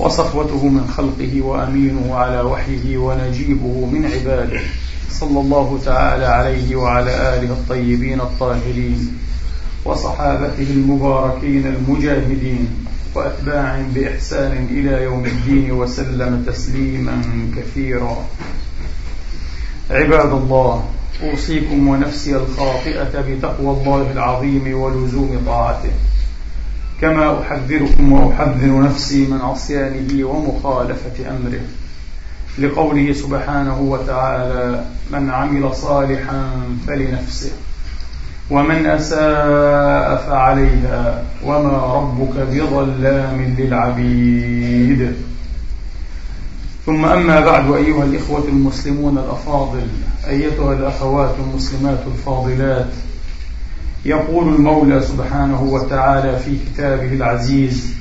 وصفوته من خلقه وأمينه على وحيه ونجيبه من عباده. صلى الله تعالى عليه وعلى آله الطيبين الطاهرين وصحابته المباركين المجاهدين وأتباعهم بإحسان إلى يوم الدين وسلم تسليما كثيرا. عباد الله أوصيكم ونفسي الخاطئة بتقوى الله العظيم ولزوم طاعته. كما أحذركم وأحذر نفسي من عصيانه ومخالفة أمره. لقوله سبحانه وتعالى من عمل صالحا فلنفسه ومن أساء فعليها وما ربك بظلام للعبيد. ثم أما بعد أيها الإخوة المسلمون الأفاضل أيتها الأخوات المسلمات الفاضلات يقول المولى سبحانه وتعالى في كتابه العزيز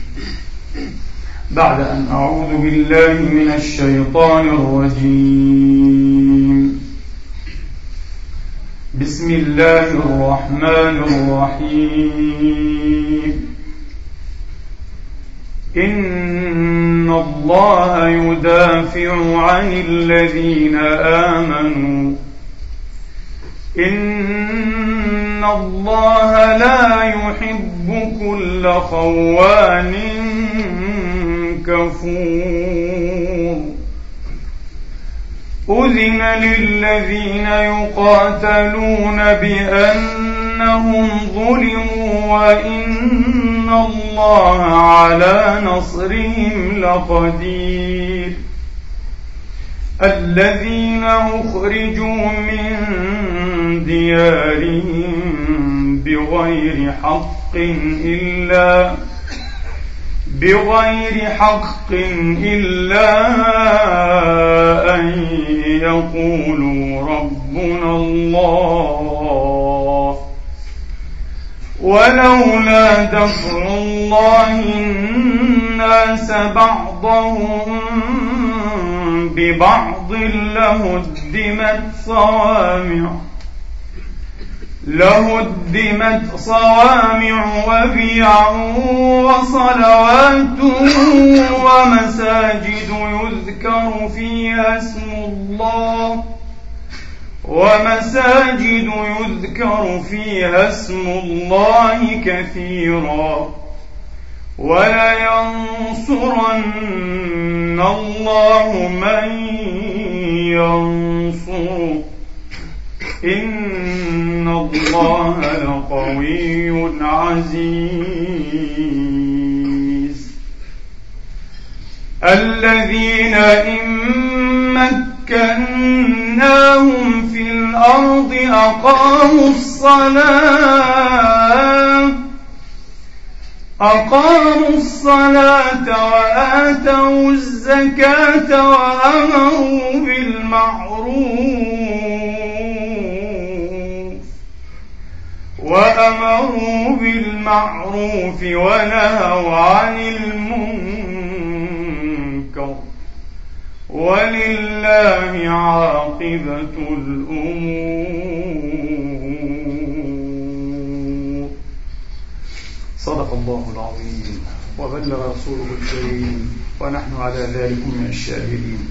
بعد أن أعوذ بالله من الشيطان الرجيم. بسم الله الرحمن الرحيم. إن الله يدافع عن الذين آمنوا. إن الله لا يحب كل خوان كفور أذن للذين يقاتلون بأنهم ظلموا وإن الله على نصرهم لقدير الذين أخرجوا من ديارهم بغير حق إلا بغير حق إلا أن يقولوا ربنا الله ولولا دفع الله الناس بعضهم ببعض لهدمت صوامع لهدمت صوامع وبيع وصلوات ومساجد يذكر فيها اسم الله ومساجد يذكر فيها اسم الله كثيرا. ولينصرن الله من ينصره. إن الله لقوي عزيز. الذين إن مكناهم في الأرض أقاموا الصلاة. أقاموا الصلاة وآتوا الزكاة وأمروا بالمعروف. وأمروا بالمعروف ونهوا عن المنكر. ولله عاقبة الأمور. صدق الله العظيم. وبلغ رسوله الكريم ونحن على ذلك من الشاهدين.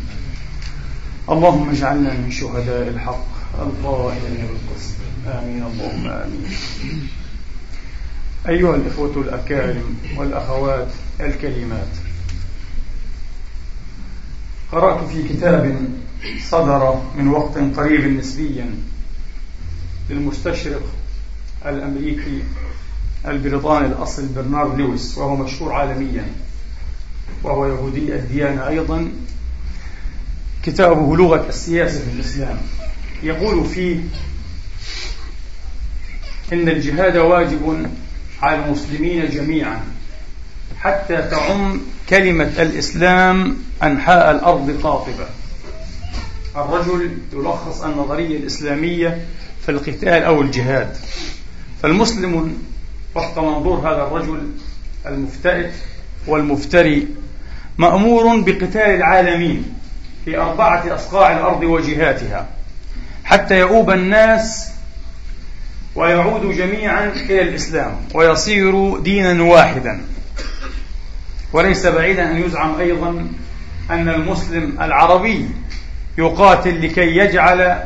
اللهم اجعلنا من شهداء الحق القائلين بالقسط. آمين. اللهم آمين. أيها الإخوة الأكارم والأخوات الكريمات قرأت في كتاب صدر من وقت قريب نسبيا للمستشرق الأمريكي البريطاني الأصل برنارد لويس وهو مشهور عالميا وهو يهودي الديانة أيضا. كتابه لغة السياسة في الإسلام. يقول فيه إن الجهاد واجب على المسلمين جميعا حتى تعم كلمة الإسلام أنحاء الأرض قاطبة. الرجل يلخص النظرية الإسلامية في القتال أو الجهاد. فالمسلم وفق منظور هذا الرجل المفتئت والمفتري. مأمور بقتال العالمين في أربعة أصقاع الأرض وجهاتها حتى يؤوب الناس ويعودوا جميعا إلى الإسلام ويصيروا دينا واحدا. وليس بعيدا أن يزعم أيضا أن المسلم العربي يقاتل لكي يجعل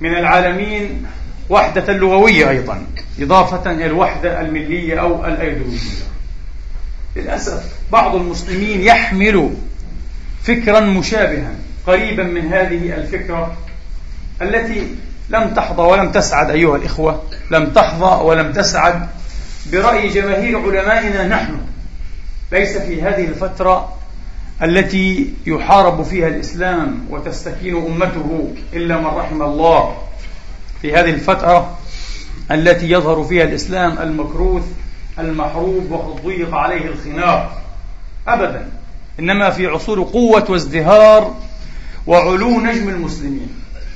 من العالمين وحدة لغوية أيضا إضافة إلى الوحدة الملية أو الأيديولوجية. للأسف بعض المسلمين يحمل فكرا مشابها قريبا من هذه الفكرة التي لم تحظى ولم تسعد أيها الإخوة لم تحظى ولم تسعد برأي جماهير علمائنا نحن. ليس في هذه الفترة التي يحارب فيها الإسلام وتستكين أمته إلا من رحم الله. في هذه الفترة التي يظهر فيها الإسلام المكروث المحروب وقد ضيق عليه الخناق. أبدا. إنما في عصور قوة وازدهار وعلو نجم المسلمين.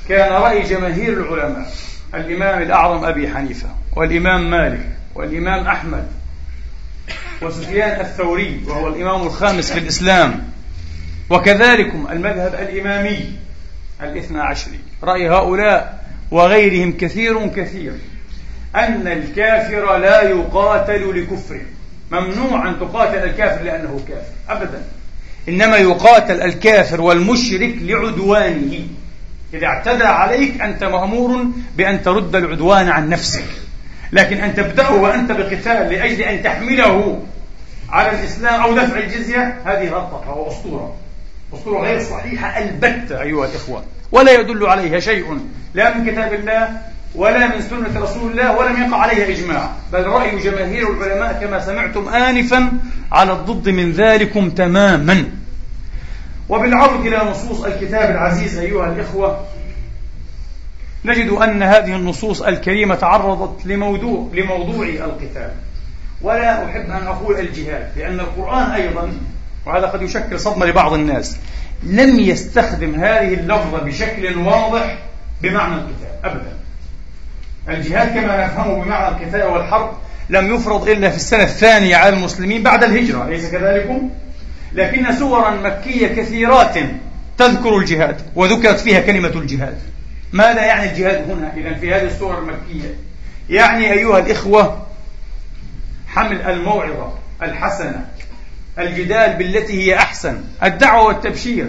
كان رأي جماهير العلماء الإمام الأعظم أبي حنيفة والإمام مالك والإمام أحمد وسفيان الثوري وهو الإمام الخامس في الإسلام وكذلكم المذهب الإمامي الاثنى عشري رأي هؤلاء وغيرهم كثير كثير. أن الكافر لا يقاتل لكفره. ممنوع أن تقاتل الكافر لأنه كافر. أبدا. إنما يقاتل الكافر والمشرك لعدوانه. إذا اعتدى عليك أنت مأمور بأن ترد العدوان عن نفسك. لكن أن تبدأه وأنت بقتال لأجل أن تحمله على الإسلام أو دفع الجزية هذه غلطة وأسطورة. أسطورة غير صحيحة البتة أيها الإخوة. ولا يدل عليها شيء لا من كتاب الله ولا من سنة رسول الله ولم يقع عليها إجماع. بل رأي جماهير العلماء كما سمعتم آنفا على الضد من ذلكم تماما. وبالعرض إلى نصوص الكتاب العزيز أيها الإخوة نجد أن هذه النصوص الكريمة تعرضت لموضوع لموضوع القتال. ولا أحب أن أقول الجهاد لأن القرآن أيضا وهذا قد يشكل صدمة لبعض الناس. لم يستخدم هذه اللفظة بشكل واضح بمعنى القتال أبدا. الجهاد كما نفهمه بمعنى القتال والحرب لم يفرض إلا في السنة الثانية على المسلمين بعد الهجرة أليس كذلك؟ لكن سورا مكية كثيرات تذكر الجهاد وذكرت فيها كلمة الجهاد. ماذا يعني الجهاد هنا؟ إذا في هذه السورة المكية. يعني أيها الإخوة حمل الموعظة الحسنة الجدال بالتي هي أحسن الدعوة والتبشير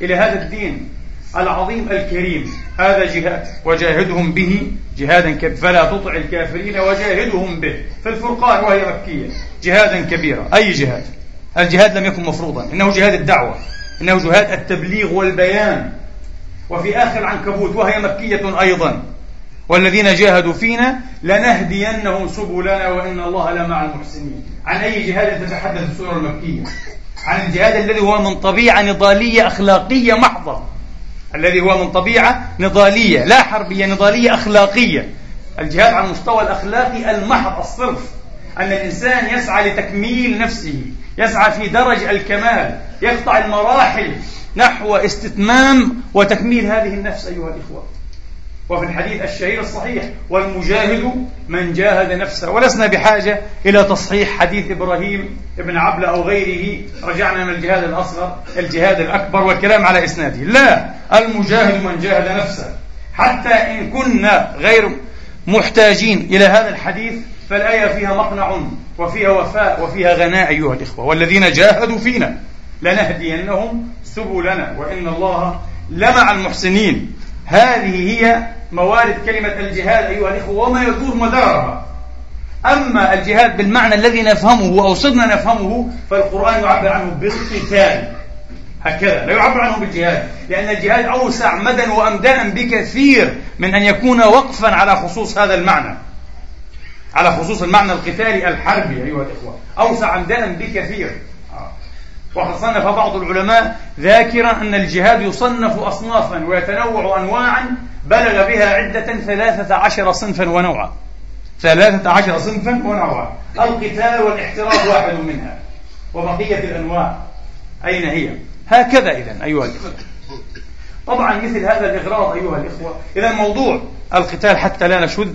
إلى هذا الدين العظيم الكريم. هذا جهاد وجاهدهم به جهادا كبيرا فلا تطع الكافرين وجاهدهم به. في الفرقان وهي مكية جهادا كبيرا. أي جهاد؟ الجهاد لم يكن مفروضا. إنه جهاد الدعوة إنه جهاد التبليغ والبيان. وفي آخر عنكبوت وهي مكية أيضا. والذين جاهدوا فينا لنهدينهم سبلنا وإن الله لمع المحسنين. عن أي جهاد تتحدث السورة المكية؟ عن الجهاد الذي هو من طبيعة نضالية أخلاقية محضة. الذي هو من طبيعة نضالية لا حربية نضالية أخلاقية. الجهاد على المستوى الأخلاقي المحض الصرف. أن الإنسان يسعى لتكميل نفسه يسعى في درج الكمال يقطع المراحل نحو استتمام وتكميل هذه النفس أيها الإخوة. وفي الحديث الشهير الصحيح والمجاهد من جاهد نفسه ولسنا بحاجة إلى تصحيح حديث إبراهيم ابن عبلة أو غيره. رجعنا من الجهاد الأصغر الجهاد الأكبر والكلام على إسناده. لا المجاهد من جاهد نفسه. حتى إن كنا غير محتاجين إلى هذا الحديث فالآية فيها مقنع وفيها وفاء وفيها غناء أيها الإخوة. والذين جاهدوا فينا لنهدينهم سبلنا وإن الله لمع المحسنين. هذه هي موارد كلمة الجهاد أيها الإخوة وما يدور مدارها. أما الجهاد بالمعنى الذي نفهمه أو صرنا نفهمه فالقرآن يعبر عنه بالقتال. هكذا لا يعبر عنه بالجهاد لأن الجهاد أوسع مدى وأمداء بكثير من أن يكون وقفا على خصوص هذا المعنى. على خصوص المعنى القتالي الحربي أيها الإخوة. أوسع أمداء بكثير. وقد صنف بعض العلماء ذاكرا أن الجهاد يصنف أصنافا ويتنوع أنواعا بلغ بها عدة ثلاثة عشر صنفا ونوعا. ثلاثة عشر صنفا ونوعا. القتال والاحتراف واحد منها. وبقية الأنواع. أين هي؟ هكذا إذا أيها الإخوة. طبعا مثل هذا الإغراض أيها الإخوة. إذا موضوع القتال حتى لا نشذ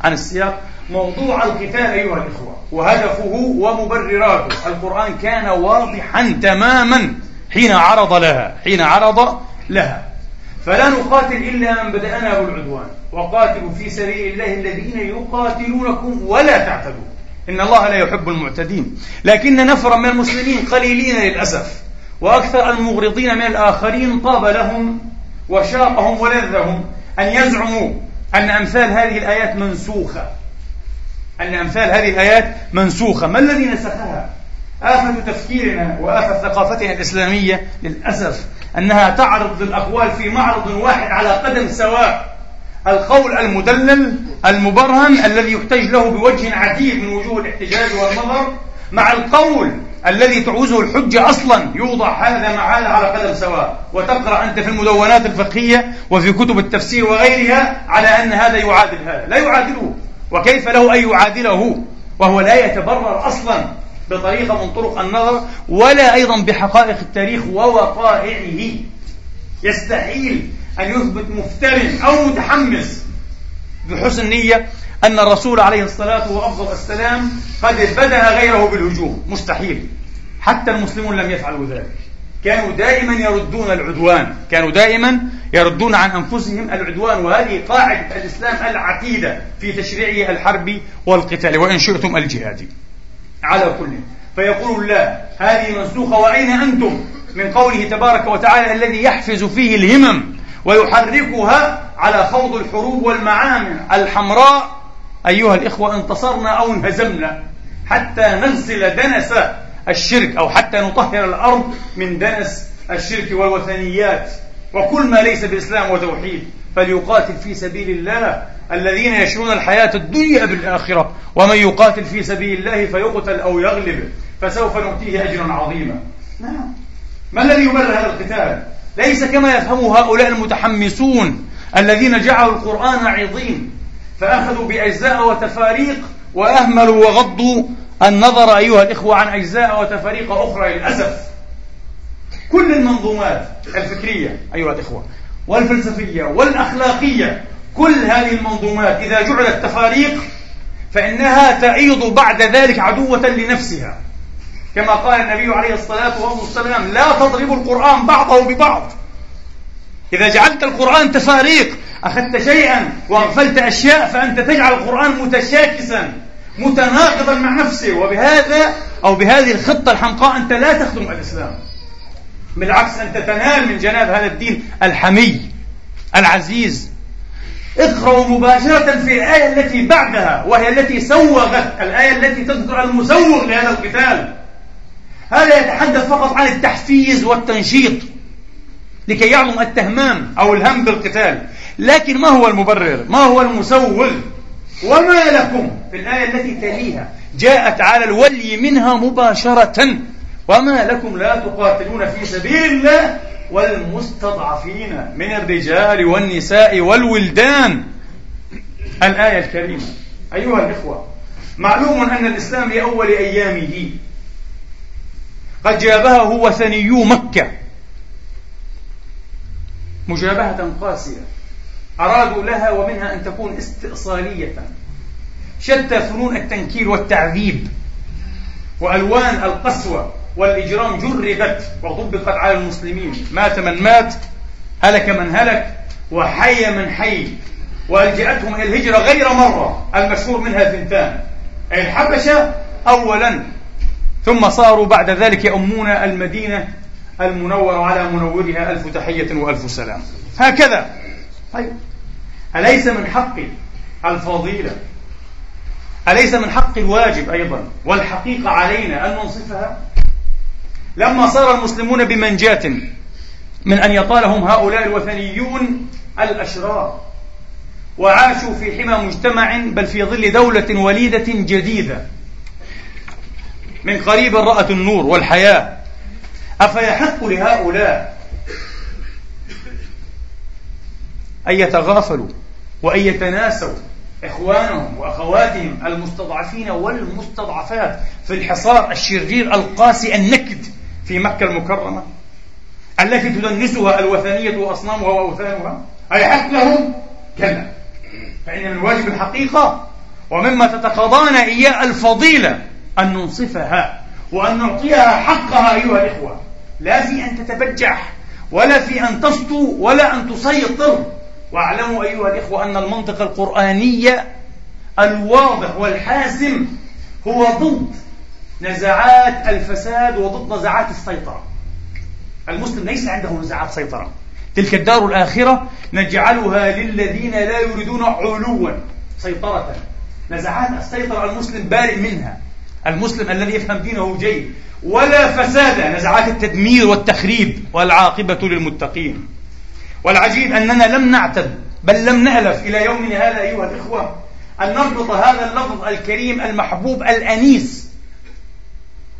عن السياق. موضوع القتال أيها الإخوة وهدفه ومبرراته. القرآن كان واضحا تماما حين عرض لها حين عرض لها. فلا نقاتل إلا من بدأنا بالعدوان. وقاتلوا في سبيل الله الذين يقاتلونكم ولا تعتدوا. إن الله لا يحب المعتدين. لكن نفرا من المسلمين قليلين للأسف. وأكثر المغرضين من الآخرين طاب لهم وشاقهم ولذهم أن يزعموا أن أمثال هذه الآيات منسوخة. أن أمثال هذه الآيات منسوخة. ما الذي نسخها؟ آفة تفكيرنا وآفة ثقافتنا الإسلامية للأسف أنها تعرض الأقوال في معرض واحد على قدم سواء القول المدلل المبرهن الذي يحتج له بوجه عديد من وجوه الاحتجاج والنظر مع القول الذي تعوزه الحجة أصلا يوضع هذا مع هذا على قدم سواء وتقرأ أنت في المدونات الفقهية وفي كتب التفسير وغيرها على أن هذا يعادل هذا لا يعادله وكيف له أن يعادله؟ وهو لا يتبرر أصلا بطريقة من طرق النظر ولا أيضا بحقائق التاريخ ووقائعه. يستحيل أن يثبت مفتر أو متحمس بحسن نية أن الرسول عليه الصلاة والسلام قد بدأ غيره بالهجوم. مستحيل. حتى المسلمون لم يفعلوا ذلك. كانوا دائما يردون العدوان. كانوا دائما يردون عن أنفسهم العدوان وهذه قاعدة الإسلام العتيدة في تشريعه الحرب والقتال. وإن شئتم الجهاد. على كل. فيقول الله هذه منسوخة وأين أنتم؟ من قوله تبارك وتعالى الذي يحفز فيه الهمم ويحركها على خوض الحروب والمعامل الحمراء. أيها الإخوة انتصرنا أو انهزمنا. حتى نغسل دنس الشرك أو حتى نطهر الأرض من دنس الشرك والوثنيات. وكل ما ليس بإسلام وتوحيد فليقاتل في سبيل الله. الذين يشرون الحياة الدنيا بالآخرة ومن يقاتل في سبيل الله فيقتل أو يغلب فسوف نؤتيه أجرا عظيما. نعم. ما الذي يبرر هذا القتال؟ ليس كما يفهمه هؤلاء المتحمسون الذين جعلوا القرآن عظيم فأخذوا بأجزاء وتفاريق وأهملوا وغضوا النظر أيها الإخوة عن أجزاء وتفاريق أخرى للأسف. كل المنظومات الفكرية أيها الإخوة والفلسفية والأخلاقية كل هذه المنظومات إذا جعلت تفاريق فإنها تعيض بعد ذلك عدوة لنفسها. كما قال النبي عليه الصلاة والسلام لا تضربوا القرآن بعضه ببعض. إذا جعلت القرآن تفاريق أخذت شيئا وأغفلت أشياء فأنت تجعل القرآن متشاكسا متناقضا مع نفسه. وبهذا أو بهذه الخطة الحمقاء أنت لا تخدم الإسلام. بالعكس أنت تنال من جناب هذا الدين الحمي العزيز اقرأوا مباشرة في الآية التي بعدها وهي التي سوغت الآية التي تذكر المسوغ لهذا القتال. هذا يتحدث فقط عن التحفيز والتنشيط لكي يعظم التهمام أو الهم بالقتال. لكن ما هو المبرر؟ ما هو المسوغ؟ وما لكم؟ في الآية التي تليها جاءت على الولي منها مباشرة. وما لكم لا تقاتلون في سبيل الله والمستضعفين من الرجال والنساء والولدان. الآية الكريمة. أيها الإخوة معلوم أن الإسلام لأول أيامه قد جابهه وثنيو مكة. مجابهة قاسية. أرادوا لها ومنها أن تكون استئصالية. شتى فنون التنكير والتعذيب. وألوان القسوة. والإجرام جربت وطبقت على المسلمين. مات من مات هلك من هلك وحي من حي. وألجأتهم إلى الهجرة غير مرة المشهور منها ثنتان أي الحبشة أولا. ثم صاروا بعد ذلك يؤمون المدينة المنورة على منورها. ألف تحية وألف سلام. هكذا. طيب. أليس من حق الفضيلة؟ أليس من حق الواجب أيضا؟ والحقيقة علينا أن ننصفها؟ لما صار المسلمون بمنجاة من أن يطالهم هؤلاء الوثنيون الأشرار وعاشوا في حمى مجتمع بل في ظل دولة وليدة جديدة. من قريب رأت النور والحياة. أفيحق لهؤلاء أن يتغافلوا وأن يتناسوا إخوانهم وأخواتهم المستضعفين والمستضعفات في الحصار الشرير القاسي النكد؟ في مكة المكرمة التي تدنسها الوثنية وأصنامها وأوثانها. أيحق لهم؟ كلا. فإن من واجب الحقيقة ومما تتقاضانا إياه الفضيلة أن ننصفها وأن نعطيها حقها أيها الإخوة. لا في أن تتبجح ولا في أن تسطو ولا أن تسيطر. واعلموا أيها الإخوة أن المنطق القرآني الواضح والحاسم هو ضد نزعات الفساد وضد نزعات السيطرة. المسلم ليس عنده نزعات سيطرة. تلك الدار الآخرة نجعلها للذين لا يريدون علوا سيطرة. نزعات السيطرة المسلم بارئ منها. المسلم الذي يفهم دينه جيد. ولا فساد. نزعات التدمير والتخريب والعاقبة للمتقين. والعجيب أننا لم نعتد بل لم نألف إلى يومنا هذا أيها الإخوة أن نربط هذا اللفظ الكريم المحبوب الأنيس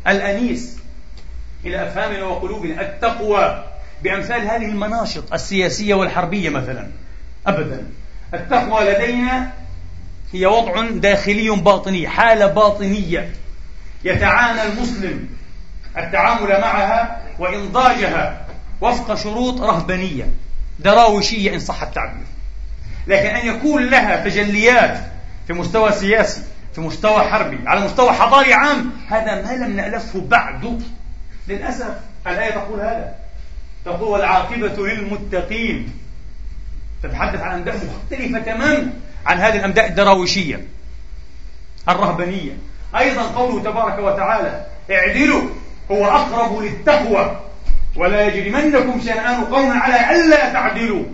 الأنيس إلى أفهامنا وقلوبنا التقوى بأمثال هذه المناشط السياسية والحربية مثلا. أبدا. التقوى لدينا هي وضع داخلي باطني حالة باطنية يتعانى المسلم التعامل معها وإنضاجها وفق شروط رهبانية دراوشية إن صح التعبير. لكن أن يكون لها تجليات في مستوى سياسي في مستوى حربي على مستوى حضاري عام. هذا ما لم نألفه بعد. للأسف الآية تقول هذا. تقول والعاقبة للمتقين. تتحدث عن أمداء مختلفة تماما عن هذه الأمداء الدراوشية الرهبانية. أيضا قوله تبارك وتعالى اعدلوا هو أقرب للتقوى. ولا يجرمنكم شنآن قوم على ألا تعدلوا.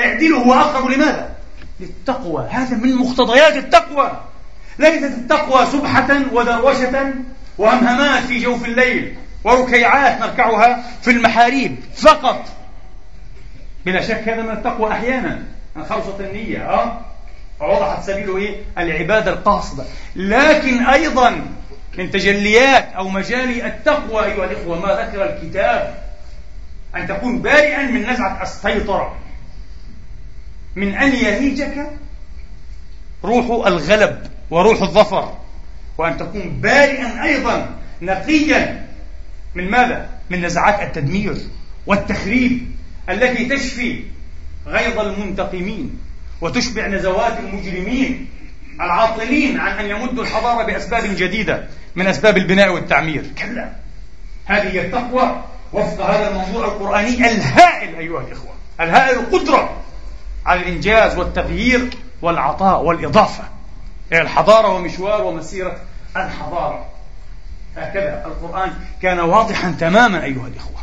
اعدلوا هو أقرب لماذا؟ للتقوى. هذا من مقتضيات التقوى. ليست التقوى سبحة ودروشة وهمهمات في جوف الليل وركيعات نركعها في المحاريب فقط بلا شك هذا من التقوى أحيانا أن خلصت النية أه؟ ووضحت سبيله إيه؟ العبادة القاصدة لكن أيضا من تجليات أو مجال التقوى أيها الإخوة ما ذكر الكتاب أن تكون بارئا من نزعة السيطرة من أن يهيجك روح الغلب وروح الظفر. وأن تكون بارئا أيضا نقيا من ماذا؟ من نزعات التدمير والتخريب التي تشفي غيظ المنتقمين وتشبع نزوات المجرمين العاطلين عن أن يمدوا الحضارة بأسباب جديدة من أسباب البناء والتعمير. كلا. هذه هي التقوى. وفق هذا الموضوع القرآني الهائل أيها الإخوة. الهائل القدرة على الإنجاز والتغيير والعطاء والإضافة. إلى الحضارة ومشوار ومسيرة الحضارة. هكذا القرآن كان واضحا تماما أيها الإخوة.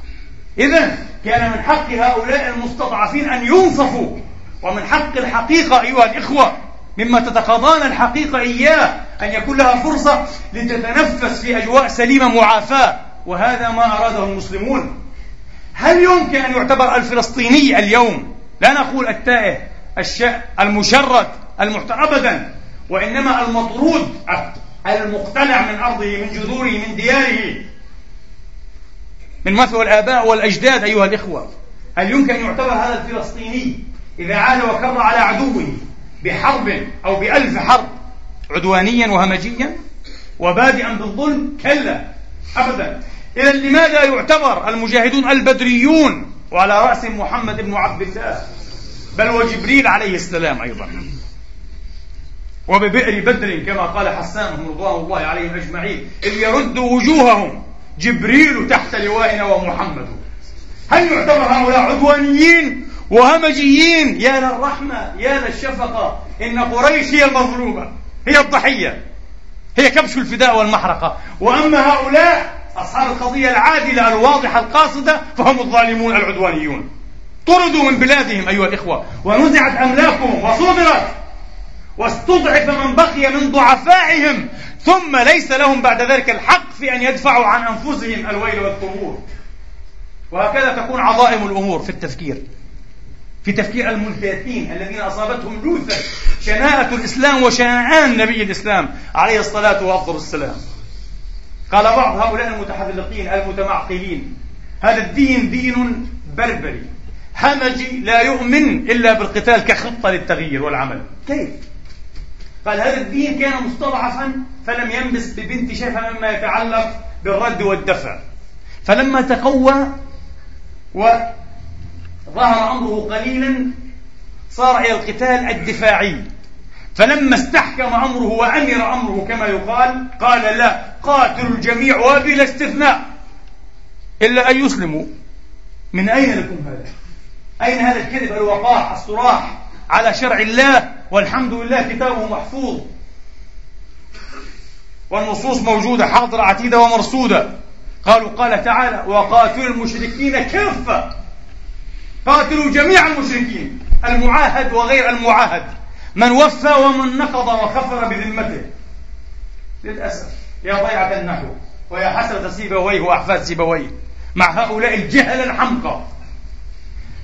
إذا كان من حق هؤلاء المستضعفين أن ينصفوا ومن حق الحقيقة أيها الإخوة مما تتقاضانا الحقيقة إياه أن يكون لها فرصة لتتنفس في أجواء سليمة معافاة. وهذا ما أراده المسلمون. هل يمكن أن يعتبر الفلسطيني اليوم؟ لا نقول التائه. الشاء المشرد المحت... أبدا. وإنما المطرود المقتلع من أرضه من جذوره من دياره. من مثوى الآباء والأجداد أيها الإخوة. هل يمكن أن يعتبر هذا الفلسطيني إذا عاد وكر على عدوه بحرب أو بألف حرب عدوانيا وهمجيا؟ وبادئا بالظلم؟ كلا. أبدا. إذا لماذا يعتبر المجاهدون البدريون وعلى رأسهم محمد بن عبد الله؟ بل وجبريل عليه السلام أيضا. وببئر بدر كما قال حسان رضوان الله عليهم أجمعين إذ يرد وجوههم جبريل تحت لوائنا ومحمد. هل يعتبر هؤلاء عدوانيين وهمجيين؟ يا للرحمة يا للشفقة إن قريش هي المظلومة هي الضحية هي كبش الفداء والمحرقة. وأما هؤلاء أصحاب القضية العادلة الواضحة القاصدة فهم الظالمون العدوانيون. طردوا من بلادهم أيها الإخوة. ونزعت أملاكهم وصدرت. واستضعف من بقي من ضعفائهم. ثم ليس لهم بعد ذلك الحق في أن يدفعوا عن أنفسهم الويل والثبور وهكذا تكون عظائم الأمور في التفكير. في تفكير الملتاتين الذين أصابتهم لوثة شناءة الإسلام وشنآن نبي الإسلام عليه الصلاة وأفضل السلام. قال بعض هؤلاء المتحذلقين المتمعقلين هذا الدين دين بربري. همجي لا يؤمن إلا بالقتال كخطة للتغيير والعمل. كيف؟ قال هذا الدين كان مستضعفا فلم ينبس ببنت شيخا مما يتعلق بالرد والدفع. فلما تقوى وظهر أمره قليلا صار إلى القتال الدفاعي. فلما استحكم أمره وأمر أمره كما يقال قال لا قاتلوا الجميع وبلا استثناء. إلا أن يسلموا. من أين لكم هذا؟ أين هذا الكذب الوقاح الصراح على شرع الله والحمد لله كتابه محفوظ؟ والنصوص موجودة حاضرة عتيدة ومرصودة. قالوا قال تعالى وقاتلوا المشركين كافة قاتلوا جميع المشركين المعاهد وغير المعاهد. من وفى ومن نقض وكفر بذمته. للأسف يا ضيعة النحو ويا حسرة سيبويه وأحفاد سيبويه مع هؤلاء الجهل الحمقى.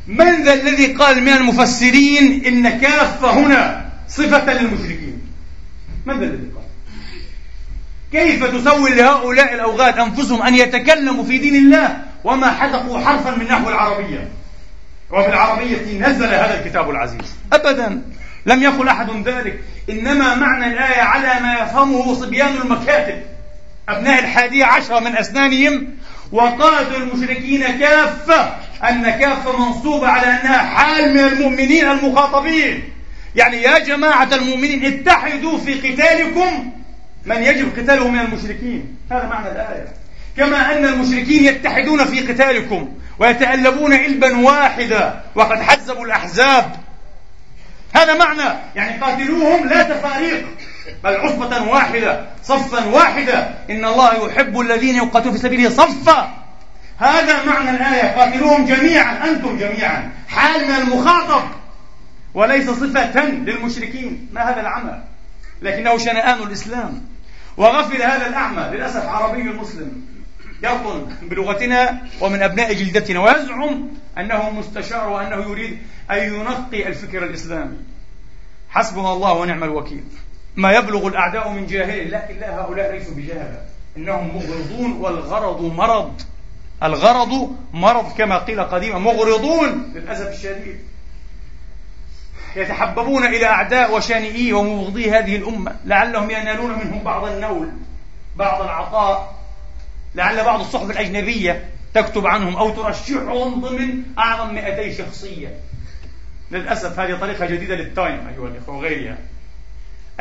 من ذا الذي قال من المفسرين إن كافة هنا صفة للمشركين؟ من ذا الذي قال؟ كيف تسول لهؤلاء الأوغاد أنفسهم أن يتكلموا في دين الله وما حدقوا حرفا من نحو العربية؟ وفي العربية نزل هذا الكتاب العزيز. أبدا. لم يقل أحد ذلك. إنما معنى الآية على ما يفهمه صبيان المكاتب. أبناء الحادية عشرة من أسنانهم وقاتلوا المشركين كافة أن كافة منصوبة على أنها حال من المؤمنين المخاطبين. يعني يا جماعة المؤمنين اتحدوا في قتالكم من يجب قتاله من المشركين. هذا معنى الآية. كما أن المشركين يتحدون في قتالكم ويتألبون إلبا واحدا وقد حزبوا الأحزاب. هذا معنى. يعني قاتلوهم لا تفاريق. بل عصبة واحدة صفا واحدا إن الله يحب الذين يقاتلون في سبيله صفا. هذا معنى الآية. قاتلوهم جميعا أنتم جميعا. حال من المخاطب. وليس صفة للمشركين. ما هذا العمل؟ لكنه شنآن الإسلام. وغفل هذا الأعمى. للأسف عربي مسلم. يطن بلغتنا ومن أبناء جلدتنا. ويزعم أنه مستشار وأنه يريد أن ينقي الفكر الإسلامي. حسبنا الله ونعم الوكيل. ما يبلغ الأعداء من جاهل لكن لا هؤلاء ليسوا بجهلة إنهم مغرضون والغرض مرض. الغرض مرض كما قيل قديما. مغرضون للأسف الشديد. يتحببون إلى أعداء وشانئي ومبغضي هذه الأمة. لعلهم ينالون منهم بعض النول بعض العطاء. لعل بعض الصحف الأجنبية تكتب عنهم أو ترشحهم ضمن أعظم 200 شخصية. للأسف هذه طريقة جديدة للتايم أيها الإخوة وغيرها.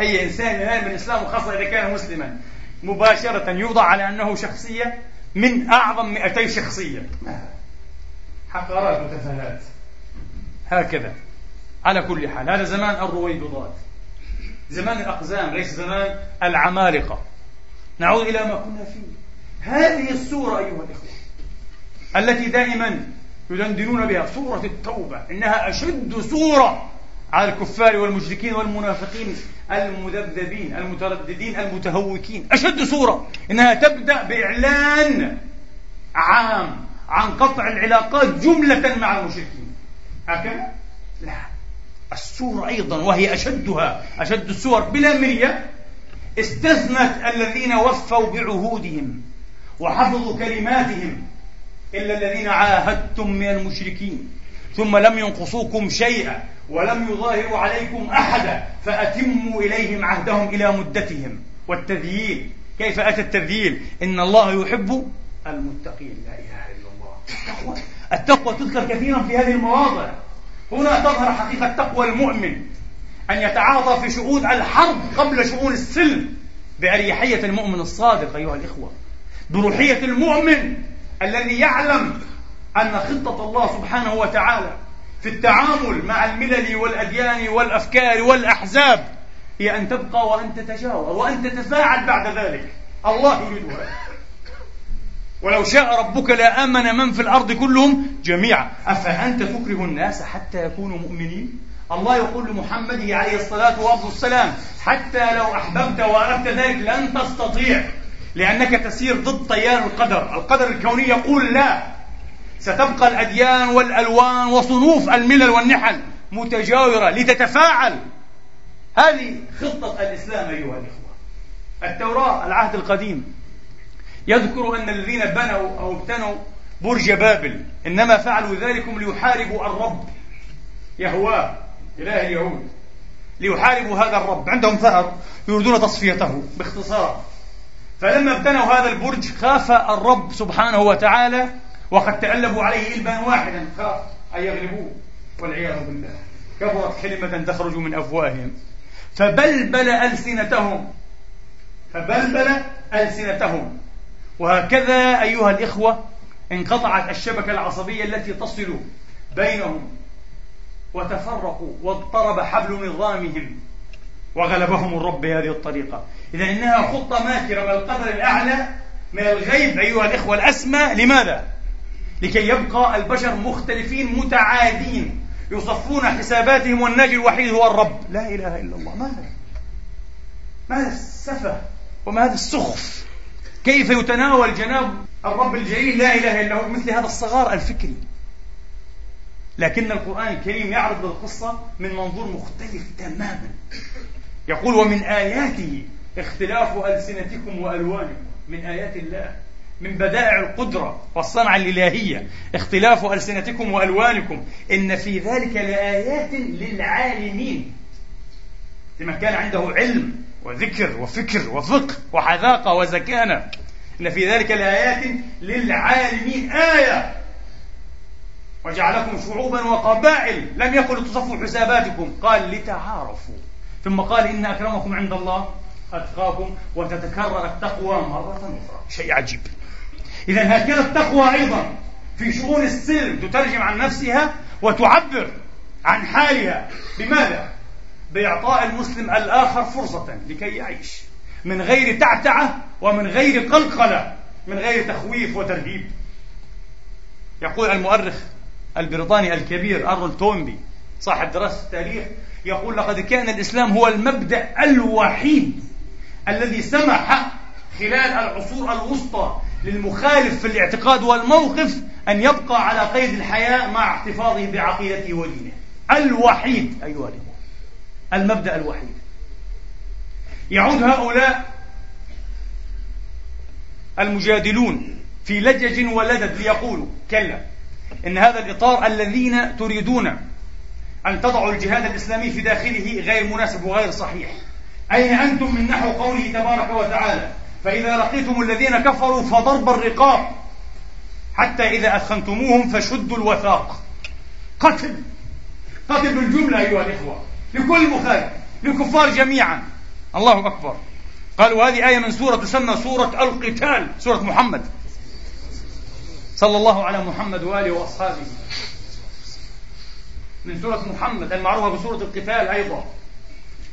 أي إنسان ينال من الإسلام خاصة إذا كان مسلما. مباشرة يوضع على أنه شخصية من أعظم 200 شخصية. حقارات وتفاهات هكذا. على كل حال هذا زمان الرويبضات زمان الأقزام ليس زمان العمالقة. نعود إلى ما كنا فيه. هذه السورة أيها الإخوة التي دائما يدندنون بها سورة التوبة إنها أشد سورة على الكفار والمشركين والمنافقين المذبذبين المترددين المتهوكين. أشد سورة إنها تبدأ بإعلان عام عن قطع العلاقات جملة مع المشركين. هكذا؟ لا. السورة أيضا وهي أشدها أشد السور بلا مرية. استثنت الذين وفوا بعهودهم وحفظوا كلماتهم إلا الذين عاهدتم من المشركين. ثم لم ينقصوكم شيئا ولم يظاهروا عليكم أحدا فأتموا إليهم عهدهم إلى مدتهم. والتذييل كيف أتى التذييل؟ إن الله يحب المتقين. لا إله إلا الله. التقوى التقوى تذكر كثيرا في هذه المواضع. هنا تظهر حقيقة تقوى المؤمن أن يتعاطى في شؤون الحرب قبل شؤون السلم بأريحية المؤمن الصادق أيها الإخوة. بروحية المؤمن الذي يعلم أن خطة الله سبحانه وتعالى في التعامل مع الملل والأديان والأفكار والأحزاب هي أن تبقى وأن تتجاوز وأن تتفاعل بعد ذلك. الله يريد ولو شاء ربك لآمن من في الأرض كلهم جميعا. أفأنت تكره الناس حتى يكونوا مؤمنين؟ الله يقول لمحمد عليه الصلاة والسلام حتى لو أحببت وأردت ذلك لن تستطيع. لأنك تسير ضد تيار القدر. القدر الكوني يقول لا. ستبقى الأديان والألوان وصنوف الملل والنحل متجاورة لتتفاعل. هذه خطة الإسلام أيها الإخوة. التوراة العهد القديم. يذكر أن الذين بنوا أو ابتنوا برج بابل. إنما فعلوا ذلك ليحاربوا الرب. يهواه إله اليهود. ليحاربوا هذا الرب. عندهم ثأر يريدون تصفيته باختصار. فلما ابتنوا هذا البرج خاف الرب سبحانه وتعالى وقد تألبوا عليه إلبا واحدا خاف أن يغلبوه والعياذ بالله. كبرت كلمة تخرج من أفواههم. فبلبل ألسنتهم فبلبل ألسنتهم. وهكذا أيها الإخوة انقطعت الشبكة العصبية التي تصل بينهم وتفرقوا واضطرب حبل نظامهم وغلبهم الرب بهذه الطريقة. إذا إنها خطة ماكرة من القدر الأعلى من الغيب أيها الإخوة الأسمى لماذا؟ لكي يبقى البشر مختلفين متعادين يصفون حساباتهم والناجي الوحيد هو الرب. لا إله إلا الله. ماذا؟ ما هذا السفه وما هذا السخف؟ كيف يتناول جناب الرب الجليل لا إله إلا هو مثل هذا الصغار الفكري؟ لكن القرآن الكريم يعرض القصة من منظور مختلف تماما. يقول ومن آياته اختلاف ألسنتكم وألوانكم. من آيات الله. من بدائع القدرة والصنعة الإلهية. اختلاف ألسنتكم وألوانكم. إن في ذلك لآيات للعالمين. لمن كان عنده علم وذكر وفكر وفقه وحذاقة وزكانة إن في ذلك لآيات للعالمين. آية. وجعلكم شعوبا وقبائل. لم يقل تصفوا حساباتكم. قال لتعارفوا. ثم قال إن أكرمكم عند الله أتقاكم وتتكرر التقوى مرة أخرى. شيء عجيب. إذا هكذا التقوى أيضا في شؤون السلم تترجم عن نفسها وتعبر عن حالها بماذا؟ بإعطاء المسلم الآخر فرصة لكي يعيش من غير تعتعة ومن غير قلقلة من غير تخويف وترهيب يقول المؤرخ البريطاني الكبير أرنولد تومبي صاحب دراسة التاريخ يقول لقد كان الإسلام هو المبدأ الوحيد الذي سمح خلال العصور الوسطى للمخالف في الاعتقاد والموقف أن يبقى على قيد الحياة مع احتفاظه بعقيدته ودينه. الوحيد أيها الإخوة. المبدأ الوحيد. يعود هؤلاء المجادلون في لجج ولدد ليقولوا كلا إن هذا الإطار الذين تريدون أن تضعوا الجهاد الإسلامي في داخله غير مناسب وغير صحيح. أين أنتم من نحو قوله تبارك وتعالى؟ فإذا لقيتم الذين كفروا فضرب الرقاب. حتى إذا أثخنتموهم فشدوا الوثاق. قتل. قتل بالجملة أيها الإخوة. لكل مخالف. للكفار جميعا. الله أكبر. قالوا هذه آية من سورة تسمى سورة القتال. سورة محمد. صلى الله على محمد وآله وأصحابه. من سورة محمد المعروفة بسورة القتال أيضا.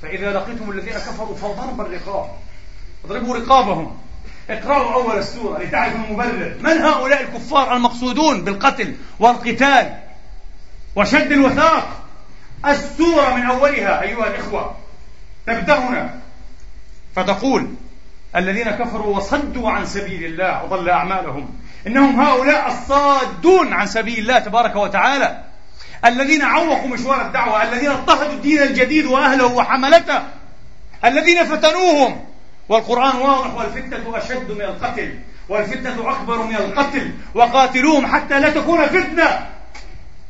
فإذا لقيتم الذين كفروا فضرب الرقاب. اضربوا رقابهم. اقرأوا أول السورة لتعرفوا المبرر. من هؤلاء الكفار المقصودون بالقتل والقتال؟ وشد الوثاق. السورة من أولها أيها الإخوة. تبدأ هنا فتقول الذين كفروا وصدوا عن سبيل الله وضل أعمالهم. إنهم هؤلاء الصادون عن سبيل الله تبارك وتعالى. الذين عوقوا مشوار الدعوة الذين اضطهدوا الدين الجديد وأهله وحملته. الذين فتنوهم. والقرآن واضح والفتنة أشد من القتل والفتنة أكبر من القتل وقاتلوهم حتى لا تكون فتنة.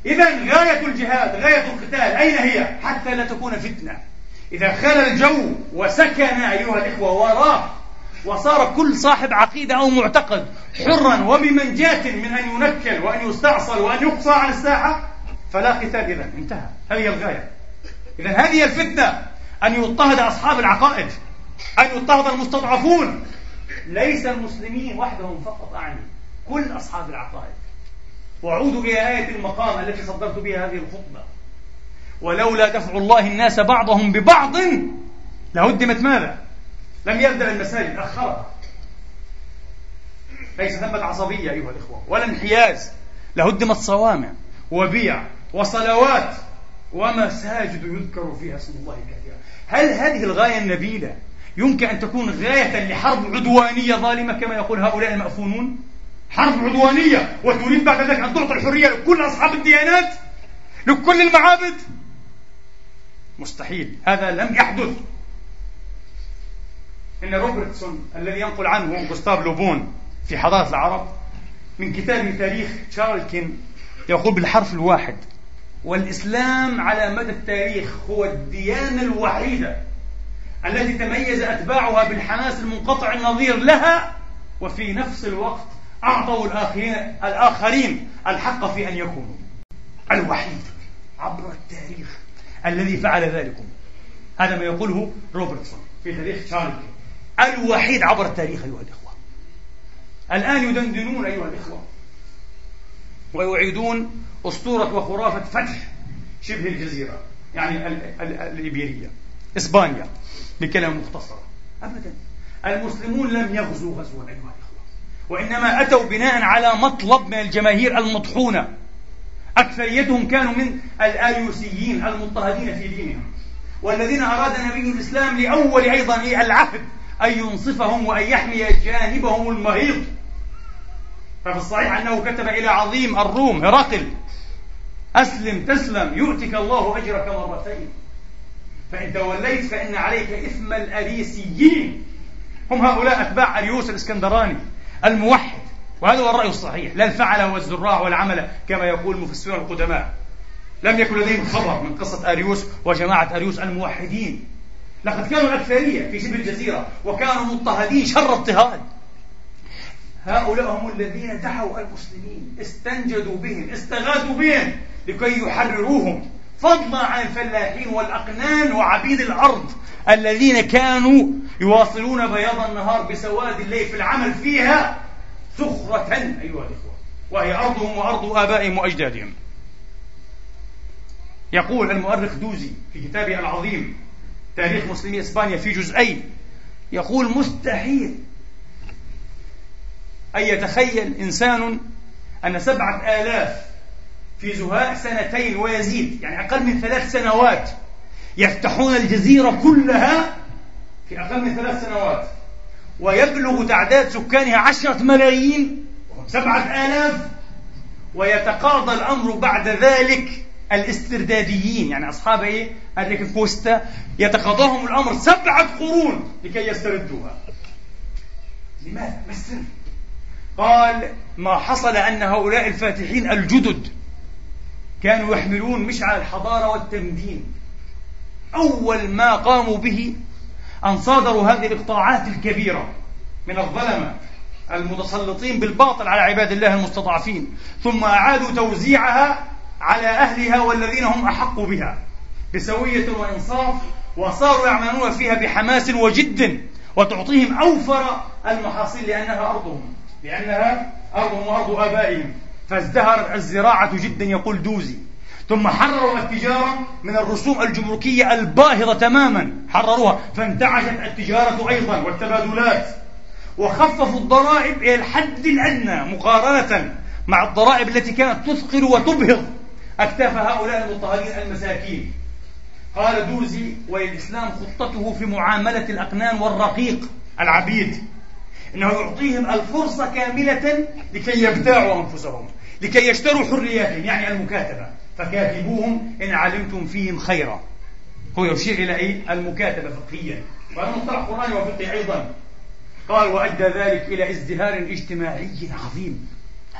إذا غاية الجهاد غاية القتال أين هي؟ حتى لا تكون فتنة. إذا خل الجو وسكن أيها الإخوة وراه وصار كل صاحب عقيدة أو معتقد حرا وبمنجاة من أن ينكل وأن يستعصل وأن يقصى عن الساحة فلا قتال إذا انتهى. هذه الغاية. إذا هذه الفتنة أن يضطهد أصحاب العقائد. أن يضطهد المستضعفون. ليس المسلمين وحدهم فقط أعني كل أصحاب العقائد. وأعود إلى آية المقام التي صدرت بها هذه الخطبة. ولولا دفع الله الناس بعضهم ببعض لهدمت ماذا؟ لم يبدأ المساجد أخرها. ليس ثمة عصبية أيها الإخوة ولا انحياز. لهدمت صوامع وبيع وصلوات ومساجد يذكر فيها اسم الله كثيرا. هل هذه الغاية النبيلة يمكن أن تكون غاية لحرب عدوانية ظالمة كما يقول هؤلاء المأفونون. حرب عدوانية وتريد بعد ذلك أن تعطي الحرية لكل أصحاب الديانات لكل المعابد. مستحيل هذا لم يحدث. إن روبرتسون الذي ينقل عنه جوستاف لوبون في حضارة العرب من كتاب تاريخ تشارلكن يقول بالحرف الواحد والإسلام على مدى التاريخ هو الديانة الوحيدة التي تميز أتباعها بالحماس المنقطع النظير لها وفي نفس الوقت أعطوا الآخرين, الآخرين الحق في أن يكونوا. الوحيد عبر التاريخ الذي فعل ذلك هذا ما يقوله روبرتسون في تاريخ شارلي الوحيد عبر التاريخ أيها الإخوة. الآن يدندنون أيها الإخوة ويعيدون أسطورة وخرافة فتح شبه الجزيرة يعني الإيبيرية إسبانيا. بكلمة مختصرة أبدا. المسلمون لم يغزوا غزوا أيها الإخوة وإنما أتوا بناء على مطلب من الجماهير المطحونة. أكثريتهم كانوا من الآيوسيين المضطهدين في دينهم والذين أراد نبي الإسلام لأول أيضا العهد أن ينصفهم وأن يحمي جانبهم المريض ففي الصحيح أنه كتب إلى عظيم الروم هرقل أسلم تسلم يؤتك الله أجرك مرتين. فإن توليت فإن عليك إثم الأريسيين هم هؤلاء أتباع أريوس الإسكندراني الموحد وهذا هو الرأي الصحيح. لا الفعل والزراع والعمل كما يقول المفسرون القدماء. لم يكن لديهم خبر من قصة أريوس وجماعة أريوس الموحدين. لقد كانوا الأكثرية في شبه الجزيرة وكانوا مضطهدين شر اضطهاد. هؤلاء هم الذين دعوا المسلمين استنجدوا بهم استغاثوا بهم لكي يحرروهم. فضلا عن الفلاحين والأقنان وعبيد الأرض الذين كانوا يواصلون بياض النهار بسواد الليل في العمل فيها سخرة أيها الإخوة وهي أرضهم وأرض آبائهم وأجدادهم. يقول المؤرخ دوزي في كتابه العظيم تاريخ مسلمي إسبانيا في جزئين يقول مستحيل أن يتخيل إنسان أن سبعة آلاف في زهاء سنتين ويزيد يعني أقل من ثلاث سنوات. يفتحون الجزيرة كلها في أقل من ثلاث سنوات. ويبلغ تعداد سكانها عشرة ملايين سبعة آلاف. ويتقاضى الأمر بعد ذلك الاسترداديين يعني أصحاب إيه؟ الريكفوستا يتقاضاهم الأمر سبعة قرون لكي يستردوها. لماذا؟ ما السر؟ قال ما حصل أن هؤلاء الفاتحين الجدد. كانوا يحملون مشعل الحضارة والتمدين. أول ما قاموا به أن صادروا هذه الإقطاعات الكبيرة من الظلمة المتسلطين بالباطل على عباد الله المستضعفين ثم أعادوا توزيعها على أهلها والذين هم أحق بها بسوية وإنصاف وصاروا يعملون فيها بحماس وجد وتعطيهم أوفر المحاصيل لأنها أرضهم لأنها أرضهم وأرض آبائهم. فازدهرت الزراعة جدا يقول دوزي. ثم حرروا التجارة من الرسوم الجمركية الباهظة تماما. حرروها. فانتعشت التجارة أيضا والتبادلات. وخففوا الضرائب إلى الحد الأدنى مقارنة مع الضرائب التي كانت تثقل وتبهض أكتاف هؤلاء المضطهدين المساكين. قال دوزي وللإسلام خطته في معاملة الأقنان والرقيق العبيد. إنه يعطيهم الفرصة كاملة لكي يبتاعوا أنفسهم. لكي يشتروا حرياتهم يعني المكاتبة. فكاتبوهم إن علمتم فيهم خيرا. هو يشير إلى إيه؟ المكاتبة فقهيا. وهذا مصطلح قرآني وفقهي أيضا. قال وأدى ذلك إلى ازدهار اجتماعي عظيم.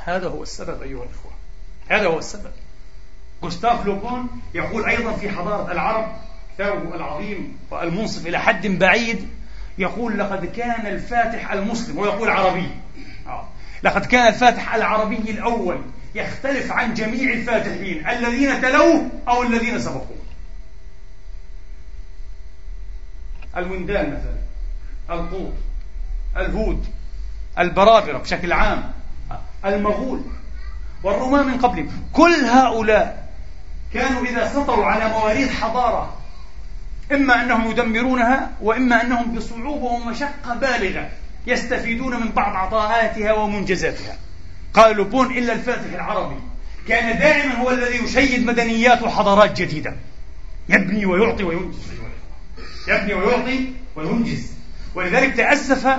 هذا هو السبب أيها الإخوة. هذا هو السبب. جوستاف لوبون يقول أيضا في حضارة العرب كتابه العظيم والمنصف إلى حد بعيد يقول لقد كان الفاتح المسلم. ويقول عربي. آه. لقد كان الفاتح العربي الأول يختلف عن جميع الفاتحين الذين تلوه أو الذين سبقوه. الوندان مثلا القوط الهود البرابرة بشكل عام المغول والرومان من قبلهم. كل هؤلاء كانوا إذا سيطروا على مواريث حضارة إما أنهم يدمرونها وإما أنهم بصعوبة ومشقة بالغة. يستفيدون من بعض عطاءاتها ومنجزاتها. قال لوبون إلا الفاتح العربي. كان دائما هو الذي يشيد مدنيات وحضارات جديدة. يبني ويعطي وينجز. يبني ويعطي وينجز. ولذلك تأسف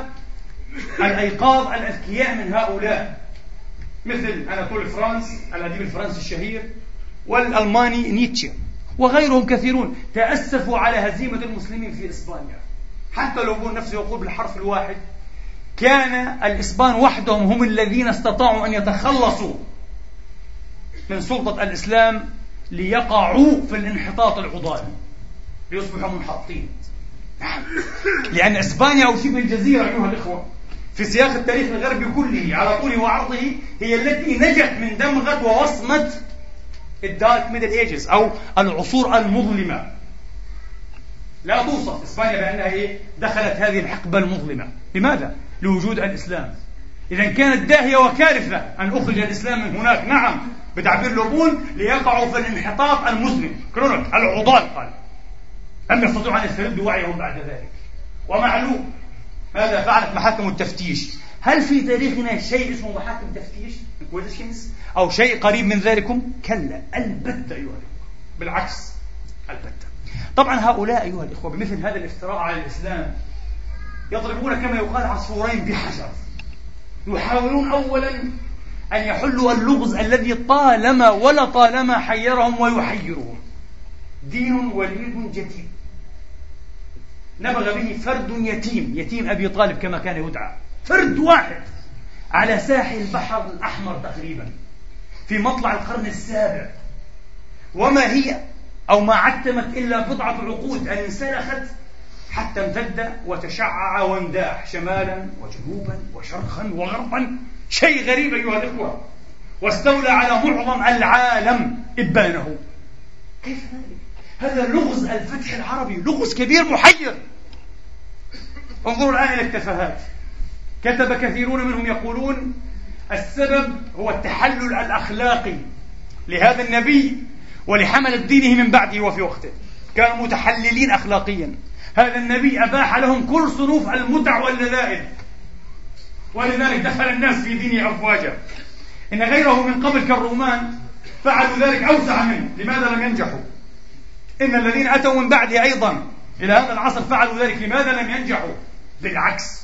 الأيقاظ الأذكياء من هؤلاء. مثل أناتول فرانس الأديب الفرنسي الشهير والألماني نيتشه وغيرهم كثيرون. تأسفوا على هزيمة المسلمين في إسبانيا. حتى لو نفسه يقول بالحرف الواحد كان الإسبان وحدهم هم الذين استطاعوا أن يتخلصوا من سلطة الإسلام ليقعوا في الانحطاط العضال ليصبحوا منحطين نعم لأن إسبانيا أو شبه الجزيرة أيها الإخوة في سياق التاريخ الغربي كله على طوله وعرضه هي التي نجت من دمغة ووصمة ال Dark Middle Ages أو العصور المظلمة لا توصف إسبانيا بأنها؟ دخلت هذه الحقبة المظلمة لماذا؟ لوجود الإسلام. إذا كانت داهية وكارثة أن أخرج الإسلام من هناك. نعم بتعبير لوبون ليقعوا في الانحطاط المظلم chronic العضال قال. لم يستطيعوا أن يستردوا وعيهم بعد ذلك. ومعلوم ماذا فعلت محاكم التفتيش. هل في تاريخنا شيء اسمه محاكم تفتيش أو شيء قريب من ذلكم؟ كلا البتة أيها الأخوة. بالعكس البتة. طبعا هؤلاء أيها الإخوة بمثل هذا الافتراء على الإسلام يضربون كما يقال عصفورين بحجر. يحاولون أولا أن يحلوا اللغز الذي طالما ولا طالما حيرهم ويحيرهم. دين وليد جديد. نبغ به فرد يتيم يتيم أبي طالب كما كان يدعى. فرد واحد على ساحل البحر الأحمر تقريبا في مطلع القرن السابع. وما هي؟ أو ما عتمت إلا بضعة عقود. أن انسلخت حتى امتد وتشعع وانداح شمالا وجنوبا وشرقا وغربا. شيء غريب أيها الإخوة. واستولى على معظم العالم إبانه. كيف ذلك؟ هذا لغز الفتح العربي لغز كبير محير. انظروا الآن إلى التفاهات. كتب كثيرون منهم يقولون السبب هو التحلل الأخلاقي لهذا النبي ولحمل دينه من بعده وفي وقته. كانوا متحللين أخلاقيا. هذا النبي أباح لهم كل صنوف المتع واللذائذ. ولذلك دخل الناس في دينه أفواجا إن غيره من قبل كالرومان فعلوا ذلك أوسع منه. لماذا لم ينجحوا؟ إن الذين أتوا من بعده أيضا إلى هذا العصر فعلوا ذلك. لماذا لم ينجحوا؟ بالعكس.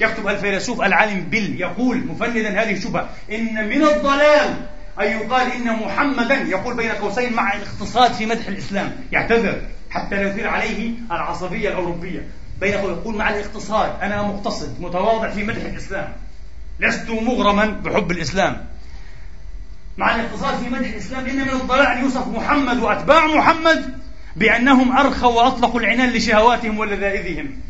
يكتب الفيلسوف العالم بيل يقول مفندا هذه الشبهة إن من الضلال أن يقال إن محمدا يقول بين قوسين مع الاقتصاد في مدح الإسلام. يعتذر. حتى لا يثير عليه العصبية الأوروبية. بين يقول مع الاقتصاد. أنا مقتصد متواضع في مدح الإسلام. لست مغرما بحب الإسلام. مع الاقتصاد في مدح الإسلام إن من الضلال أن يوصف محمد وأتباع محمد بأنهم أرخوا وأطلقوا العنان لشهواتهم ولذائذهم.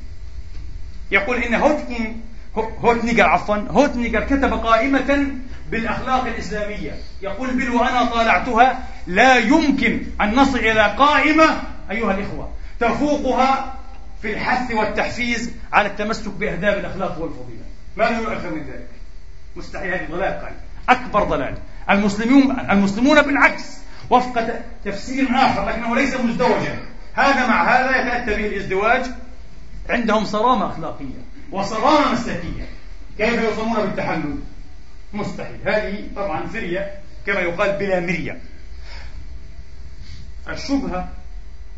يقول إن هوتكين هوتنيجر عفوا هوتنيجر كتب قائمة بالأخلاق الإسلامية. يقول بل وأنا طالعتها لا يمكن أن نصل إلى قائمة أيها الإخوة تفوقها في الحث والتحفيز على التمسك بأهداب الأخلاق والفضيلة. ماذا يؤخر من ذلك. مستحيل هذه ضلال قال أكبر ضلال. المسلمون المسلمون بالعكس وفق تفسير آخر لكنه ليس مزدوجا. هذا مع هذا يتأتى به الازدواج عندهم صرامة أخلاقية وصرامة مسلكية. كيف يوصلون بالتحلل؟ مستحيل. هذه طبعا فرية كما يقال بلا مرية. الشبهة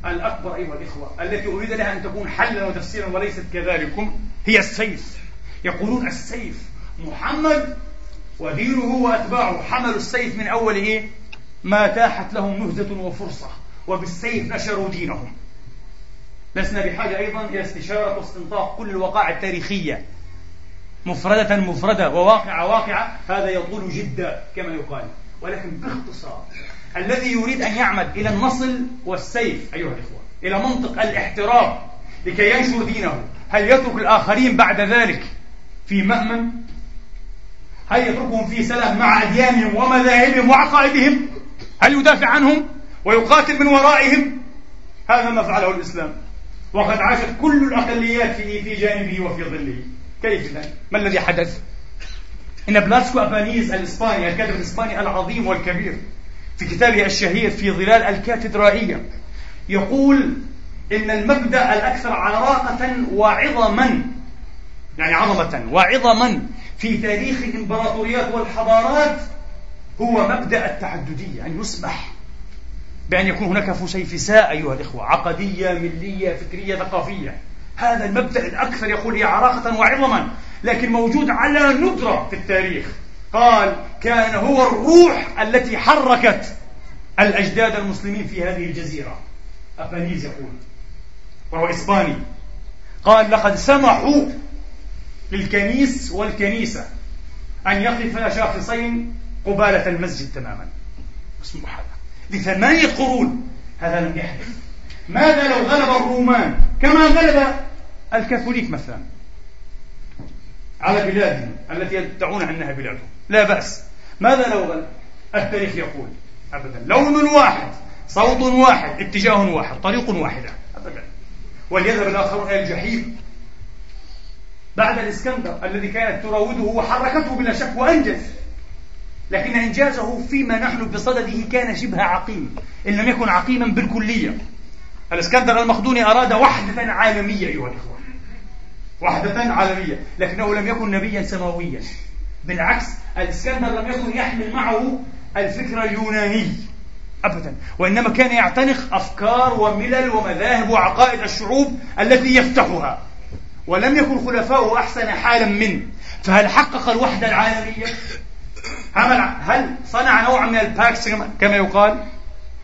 الأكبر أيها الإخوة التي أريد لها أن تكون حلا وتفسيرا وليست كذلكم هي السيف. يقولون السيف محمد ودينه وأتباعه. حملوا السيف من أول إيه؟ ما تاحت لهم نهزة وفرصة وبالسيف نشروا دينهم. لسنا بحاجة أيضا إلى استشارة واستنطاق كل الوقائع التاريخية. مفردة مفردة وواقعة واقعة هذا يطول جدا كما يقال. ولكن باختصار الذي يريد أن يعمد إلى النصل والسيف أيها الإخوة إلى منطق الاحتراف لكي ينشر دينه. هل يترك الآخرين بعد ذلك في مأمن؟ هل يتركهم في سلام مع أديانهم ومذاهبهم وعقائدهم؟ هل يدافع عنهم ويقاتل من ورائهم؟ هذا ما فعله الإسلام. وقد عاشت كل الأقليات في في جانبه وفي ظله. كيف ذلك؟ ما الذي حدث؟ إن بلاسكو أبانيز الإسباني الكاتب الإسباني العظيم والكبير في كتابه الشهير في ظلال الكاتدرائية يقول إن المبدأ الأكثر عراقة وعظما يعني عظمة وعظما في تاريخ الإمبراطوريات والحضارات هو مبدأ التعددية أن يسمح بأن يكون هناك فسيفساء أيها الإخوة عقدية ملية فكرية ثقافية. هذا المبدأ الأكثر يقول هي عراقة وعظما لكن موجود على ندرة في التاريخ. قال كان هو الروح التي حركت الأجداد المسلمين في هذه الجزيرة. أبانيز يقول. وهو إسباني. قال لقد سمحوا للكنيس والكنيسة أن يقف شاخصين قبالة المسجد تماما. اسمه هذا. لثمانية قرون هذا لم يحدث. ماذا لو غلب الرومان؟ كما غلب الكاثوليك مثلا. على بلادهم التي يدعون أنها بلادهم. لا بأس. ماذا لو غلب التاريخ يقول أبدا. لون واحد صوت واحد اتجاه واحد طريق واحدة. أبدا. وليذهب الآخرون إلى الجحيم. بعد الإسكندر الذي كانت تراوده وحركته بلا شك وأنجز. لكن إنجازه فيما نحن بصدده كان شبه عقيم إن لم يكن عقيما بالكلية. الإسكندر المقدوني أراد وحدة عالمية أيها الإخوة. وحدة عالمية لكنه لم يكن نبيا سماويا. بالعكس الإسكندر لم يكن يحمل معه الفكر اليوناني أبدا وإنما كان يعتنق أفكار وملل ومذاهب وعقائد الشعوب التي يفتحها ولم يكن خلفاؤه أحسن حالا منه فهل حقق الوحدة العالمية؟ هل صنع نوعا من ال Pax كما يقال؟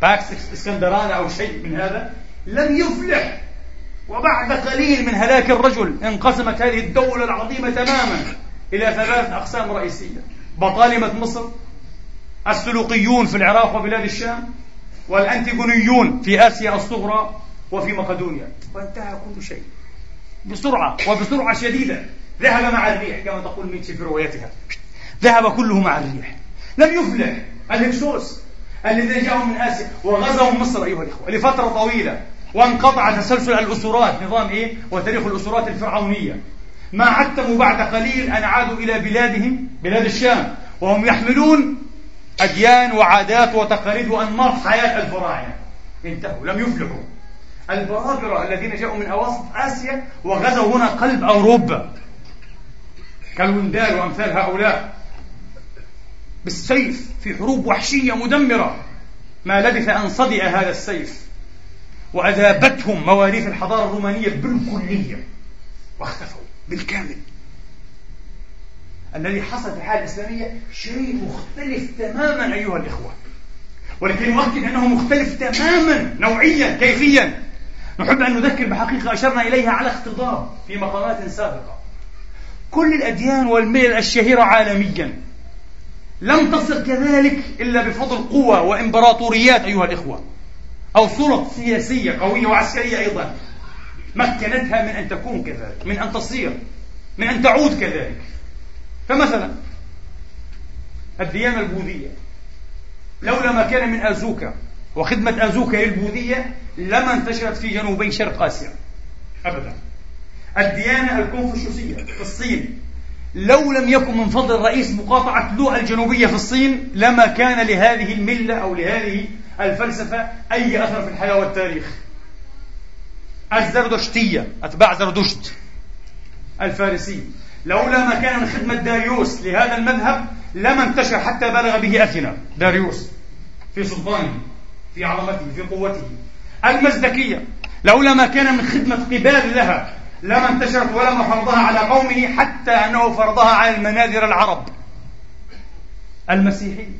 Pax إسكندراني أو شيء من هذا؟ لم يفلح وبعد قليل من هلاك الرجل انقسمت هذه الدولة العظيمة تماما إلى ثلاث أقسام رئيسية. بطالمة مصر السلوقيون في العراق وبلاد الشام والأنتيغونيون في آسيا الصغرى وفي مقدونيا. وانتهى كل شيء. بسرعة وبسرعة شديدة. ذهب مع الريح كما تقول ميتشي في روايتها. ذهب كله مع الريح. لم يفلح الهكسوس الذين جاءوا من آسيا وغزوا مصر أيها الإخوة لفترة طويلة وانقطع تسلسل الأسرات نظام إيه؟ وتاريخ الأسرات الفرعونية. ما عتموا بعد قليل أن عادوا إلى بلادهم بلاد الشام. وهم يحملون أديان وعادات وتقاليد وأنماط حياة الفراعنة. انتهوا لم يفلحوا. البرابرة الذين جاءوا من أواسط آسيا وغزوا هنا قلب أوروبا. كالوندال وأمثال هؤلاء. بالسيف في حروب وحشية مدمرة. ما لبث أن صدئ هذا السيف. وأذابتهم مواريث الحضارة الرومانية بالكلية. واختفوا. بالكامل. الذي حصل في الحالة الإسلامية شيء مختلف تماما أيها الإخوة. ولكن نؤكد أنه مختلف تماما نوعيا كيفيا. نحب أن نذكر بحقيقة أشرنا إليها على اختضاب في مقامات سابقة. كل الأديان والملل الشهيرة عالميا. لم تصل كذلك إلا بفضل قوة وإمبراطوريات أيها الإخوة. أو سلط سياسية قوية وعسكرية أيضا. مكنتها من أن تكون كذلك من أن تصير من أن تعود كذلك. فمثلا الديانة البوذية. لولا ما كان من أزوكا وخدمة أزوكا للبوذية لما انتشرت في جنوبي شرق آسيا. أبدا. الديانة الكونفوشيوسية في الصين. لو لم يكن من فضل الرئيس مقاطعة لو الجنوبية في الصين لما كان لهذه الملة أو لهذه الفلسفة أي أثر في الحياة والتاريخ. الزردشتية أتباع زردشت الفارسي. لولا ما كان من خدمة داريوس لهذا المذهب لما انتشر حتى بلغ به أثينا داريوس. في سلطانه في عظمته في قوته. المزدكية. لولا ما كان من خدمة قبال لها لما انتشرت ولما فرضها على قومه حتى أنه فرضها على المناذر العرب. المسيحية.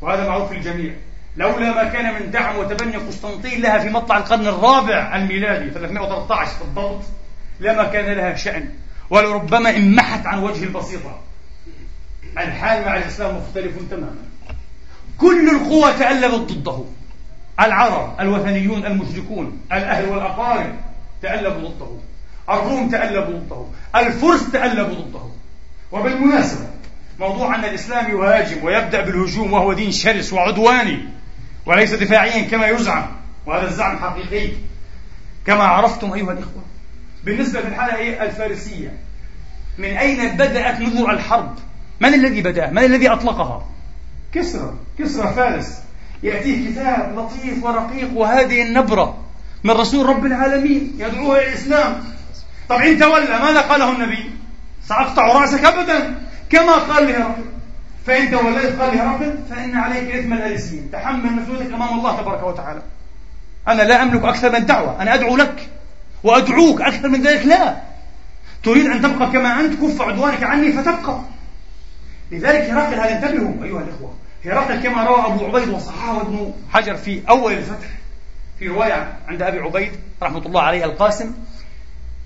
وهذا معروف في الجميع. لولا ما كان من دعم وتبني قسطنطين لها في مطلع القرن الرابع الميلادي 313 بالضبط لما كان لها شأن. ولربما انمحت عن وجه البسيطة. الحال مع الإسلام مختلف تماما. كل القوى تألفت ضده. العرب الوثنيون المشركون الأهل والأقارب تألفوا ضده. الروم تألفوا ضده. الفرس تألفوا ضده. وبالمناسبة موضوع أن الإسلام يهاجم ويبدأ بالهجوم وهو دين شرس وعدواني وليس دفاعيا كما يزعم وهذا الزعم حقيقي. كما عرفتم أيها الإخوة بالنسبة للحالة الفارسية. من أين بدأت نذر الحرب؟ من الذي بدأ؟ من الذي أطلقها؟ كسرى كسرى فارس. يأتيه كتاب لطيف ورقيق وهذه النبرة من رسول رب العالمين يدعوه إلى الإسلام. طب إن تولى ماذا قاله النبي؟ سأقطع رأسك أبدا. كما قال لهرقل فإن توليت قال لهرقل فإن عليك إثم الآلسين تحمل مسؤوليتك أمام الله تبارك وتعالى. أنا لا أملك أكثر من دعوة. أنا أدعو لك وأدعوك أكثر من ذلك. لا. تريد أن تبقى كما أنت كف عدوانك عني فتبقى. لذلك هرقل هذا انتبهوا أيها الإخوة. هرقل كما روى أبو عبيد وصححه ابن حجر في أول الفتح في رواية عند أبي عبيد رحمة الله عليه القاسم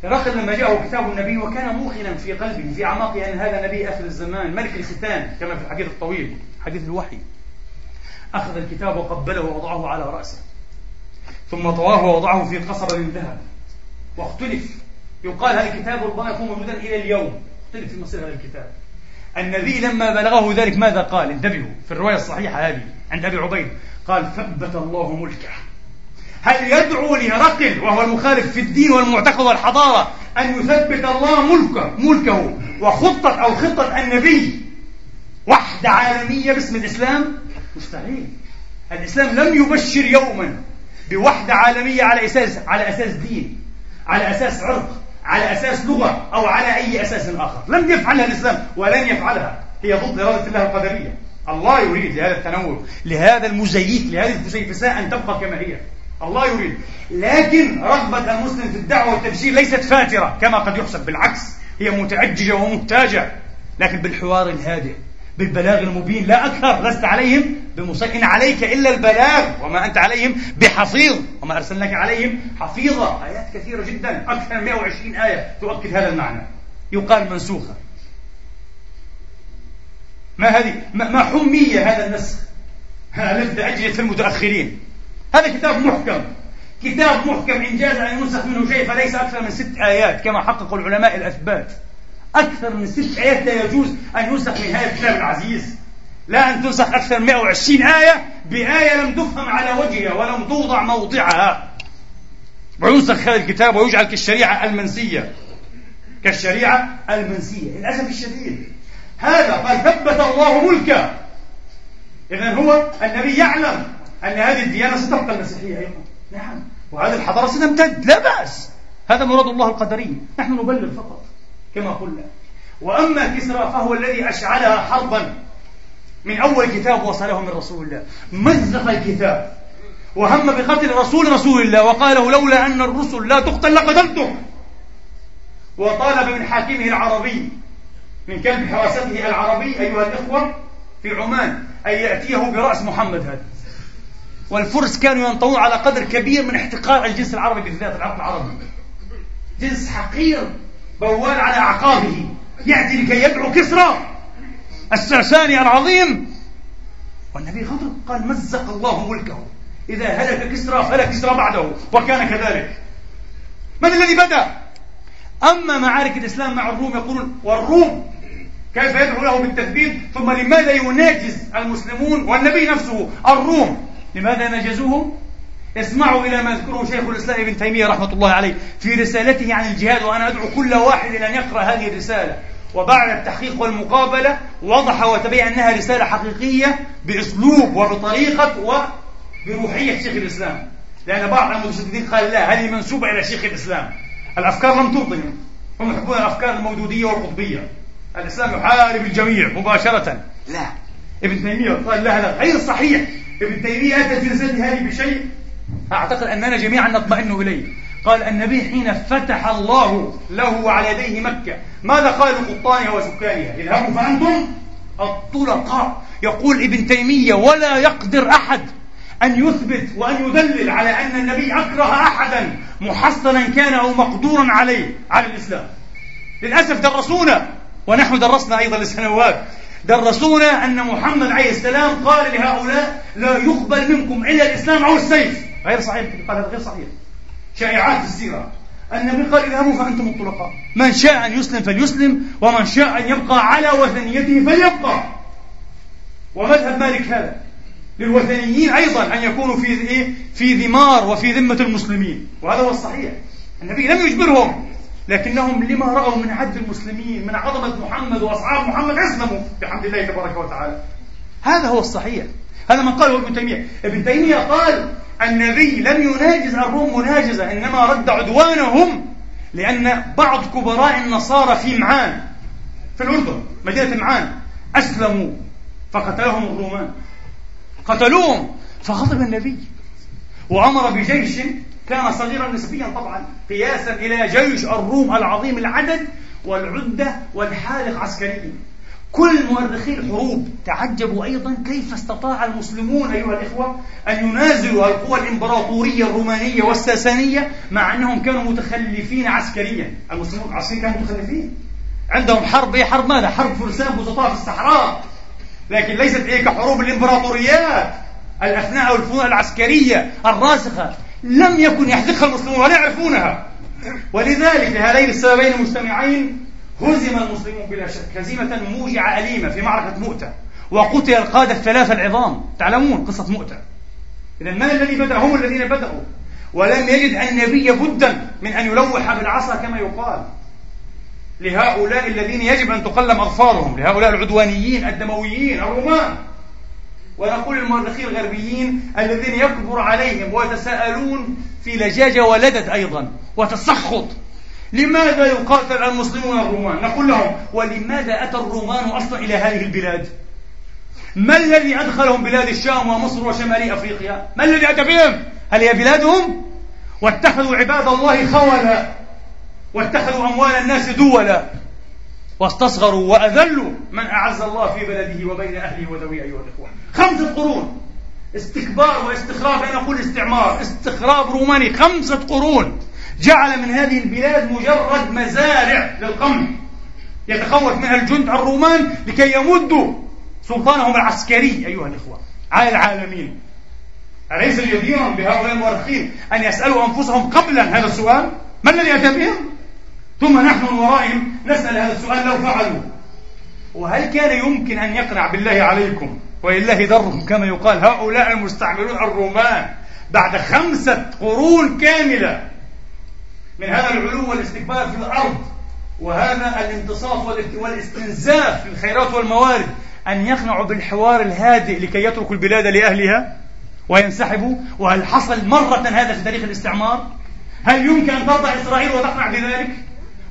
هرقل لما جاءه كتاب النبي وكان موقنا في قلبه في أعماقه. أن هذا نبي آخر الزمان ملك الختان كما في الحديث الطويل حديث الوحي. أخذ الكتاب وقبله ووضعه على رأسه. ثم طواه ووضعه في قصر من ذهب. واختلف. يقال هذا الكتاب ربما يكون موجودا إلى اليوم. اختلف في مصير هذا الكتاب. النبي لما بلغه ذلك ماذا قال؟ انتبهوا. في الرواية الصحيحة هذه عند أبي عبيد قال ثبت الله ملكه. هل يدعو لهرقل وهو المخالف في الدين والمعتقد والحضارة أن يثبت الله ملكه ملكه وخطة أو خطة النبي؟ وحدة عالمية باسم الإسلام؟ مستحيل. الإسلام لم يبشر يوما بوحدة عالمية على أساس على أساس دين على أساس عرق على أساس لغة أو على أي أساس آخر. لم يفعلها الإسلام ولن يفعلها. هي ضد إرادة الله القدرية. الله يريد لهذا التنوع لهذا المزيف لهذه الفسيفساء أن تبقى كما هي. الله يريد. لكن رغبة المسلم في الدعوة والتبشير ليست فاترة كما قد يحسب. بالعكس هي متعججة ومحتاجة لكن بالحوار الهادئ بالبلاغ المبين لا أكثر. لست عليهم بمسيطر عليك إلا البلاغ. وما أنت عليهم بحفيظ. وما أرسلناك عليهم حفيظا آيات كثيرة جدا. أكثر من 120 آية تؤكد هذا المعنى. يقال منسوخة. ما هذه؟ ما حمية هذا النسخ. ألف في المتأخرين. هذا كتاب محكم. كتاب محكم إن جاز أن ينسخ منه شيء فليس أكثر من ست آيات كما حقق العلماء الأثبات. أكثر من ست آيات لا يجوز أن ينسخ من هذا الكتاب العزيز. لا أن تنسخ أكثر من 120 آية بآية لم تفهم على وجهها ولم توضع موضعها. وينسخ هذا الكتاب ويجعل كالشريعة المنسية. كالشريعة المنسية. للأسف الشديد. هذا قال ثبت الله ملكه. إذا هو النبي يعلم أن هذه الديانة ستبقى المسيحية أيضا. نعم. وهذه الحضارة ستمتد. لا بأس. هذا مراد الله القدري. نحن نبلغ فقط كما قلنا. وأما كسرى فهو الذي أشعلها حربا من أول كتاب وصله من رسول الله. مزق الكتاب. وهم بقتل رسول رسول الله. وقال له لولا أن الرسل لا تقتل لقتلتم. وطالب من حاكمه العربي من كلب حراسته العربي أيها الإخوة في عمان أن يأتيه برأس محمد هذا. والفرس كانوا ينطوون على قدر كبير من احتقار الجنس العربي بالذات العرب العربي جنس حقير بوال على أعقابه. يأتي لكي يدعو كسرى. الساساني العظيم. والنبي غضب. قال مزق الله ملكه. إذا هلك كسرى فلا كسرى بعده. وكان كذلك. من الذي بدأ؟ أما معارك الإسلام مع الروم يقولون والروم. كيف يدعو له بالتثبيت؟ ثم لماذا يناجز المسلمون والنبي نفسه؟ الروم. لماذا نجزوهم؟ اسمعوا إلى ما يذكره شيخ الإسلام ابن تيمية رحمة الله عليه في رسالته عن الجهاد وأنا أدعو كل واحد إلى أن يقرأ هذه الرسالة. وبعد التحقيق والمقابلة وضح وتبين أنها رسالة حقيقية بأسلوب وبطريقة وبروحية شيخ الإسلام. لأن بعض المتشددين قال لا هذه منسوبة إلى شيخ الإسلام. الأفكار لم ترضهم هم يحبون الأفكار المودودية والقطبية. الإسلام يحارب الجميع مباشرة. لا. ابن تيمية قال لا هذا غير صحيح. ابن تيمية أتى في رسالته هذه بشيء؟ أعتقد أننا جميعا نطمئن إليه. قال النبي حين فتح الله له وعلى يديه مكة ماذا قال لقطانها وسكانها اذهبوا فأنتم الطلقاء. يقول ابن تيمية ولا يقدر أحد أن يثبت وأن يدلل على أن النبي أكره أحدا محصنا كان أو مقدورا عليه على الإسلام. للأسف درسونا ونحن درسنا أيضا لسنوات. درسونا أن محمد عليه السلام قال لهؤلاء لا يقبل منكم إلا الإسلام أو السيف. غير صحيح قال هذا غير صحيح. شائعات السيرة النبي قال اذهبوا فأنتم الطلقاء من شاء أن يسلم فليسلم ومن شاء أن يبقى على وثنيته فليبقى. ومذهب مالك هذا. للوثنيين أيضا أن يكونوا في إيه؟ في ذمار وفي ذمة المسلمين. وهذا هو الصحيح. النبي لم يجبرهم. لكنهم لما رأوا من عد المسلمين من عظمة محمد وأصحاب محمد أسلموا بحمد الله تبارك وتعالى. هذا هو الصحيح. هذا من قاله ابن تيمية. ابن تيمية قال النبي لم يناجز الروم مناجزة إنما رد عدوانهم لأن بعض كبراء النصارى في معان في الأردن مدينة معان أسلموا فقتلهم الرومان. قتلوهم فغضب النبي. وأمر بجيش كان صغيرا نسبيا طبعا قياسا إلى جيش الروم العظيم العدد والعدة والحالق عسكريا. كل مؤرخي الحروب تعجبوا أيضا كيف استطاع المسلمون أيها الإخوة أن ينازلوا القوى الإمبراطورية الرومانية والساسانية مع أنهم كانوا متخلفين عسكريا. المسلمون العسكريين كانوا متخلفين. عندهم حرب إيه حرب ماذا؟ حرب فرسان بسطاء في الصحراء. لكن ليست إيه كحروب الإمبراطوريات الأفناء والفنون العسكرية الراسخة. لم يكن يحذقها المسلمون ولا يعرفونها. ولذلك لهذين السببين المجتمعين هزم المسلمون بلا شك. هزيمة موجعة أليمة في معركة مؤتة. وقتل القادة الثلاثة العظام. تعلمون قصة مؤتة. إذا من الذي بدأ؟ هم الذين بدأوا. ولم يجد النبي بدا من أن يلوح بالعصا كما يقال. لهؤلاء الذين يجب أن تقلم أظفارهم. لهؤلاء العدوانيين الدمويين الرومان ونقول للمؤرخين الغربيين الذين يكبر عليهم ويتساءلون في لجاجة ولدت أيضا وتسخط. لماذا يقاتل المسلمون الرومان؟ نقول لهم ولماذا أتى الرومان أصلا إلى هذه البلاد؟ ما الذي أدخلهم بلاد الشام ومصر وشمال أفريقيا؟ ما الذي أتى بهم هل هي بلادهم؟ واتخذوا عباد الله خولا واتخذوا أموال الناس دولا. واستصغروا وأذلوا من أعز الله في بلده وبين أهله وذوي أيها الإخوة. خمسة قرون. استكبار واستخراج أنا أقول استعمار. استخراج روماني. خمسة قرون. جعل من هذه البلاد مجرد مزارع للقمح يتخوف منها الجند الرومان لكي يمدوا سلطانهم العسكري أيها الإخوة على العالمين. أليس الجدير بهؤلاء المؤرخين أن يسألوا أنفسهم قبلا هذا السؤال. ما الذي أتى بهم ثم نحن من ورائهم نسأل هذا السؤال لو فعلوا وهل كان يمكن أن يقنع بالله عليكم ولله ضرهم كما يقال هؤلاء المستعمرون الرومان بعد خمسة قرون كاملة من هذا العلو والاستكبار في الأرض وهذا الانتصاف والاستنزاف في الخيرات والموارد أن يقنعوا بالحوار الهادئ لكي يتركوا البلاد لأهلها وينسحبوا وهل حصل مرة هذا في تاريخ الاستعمار؟ هل يمكن أن ترضى إسرائيل وتقنع بذلك؟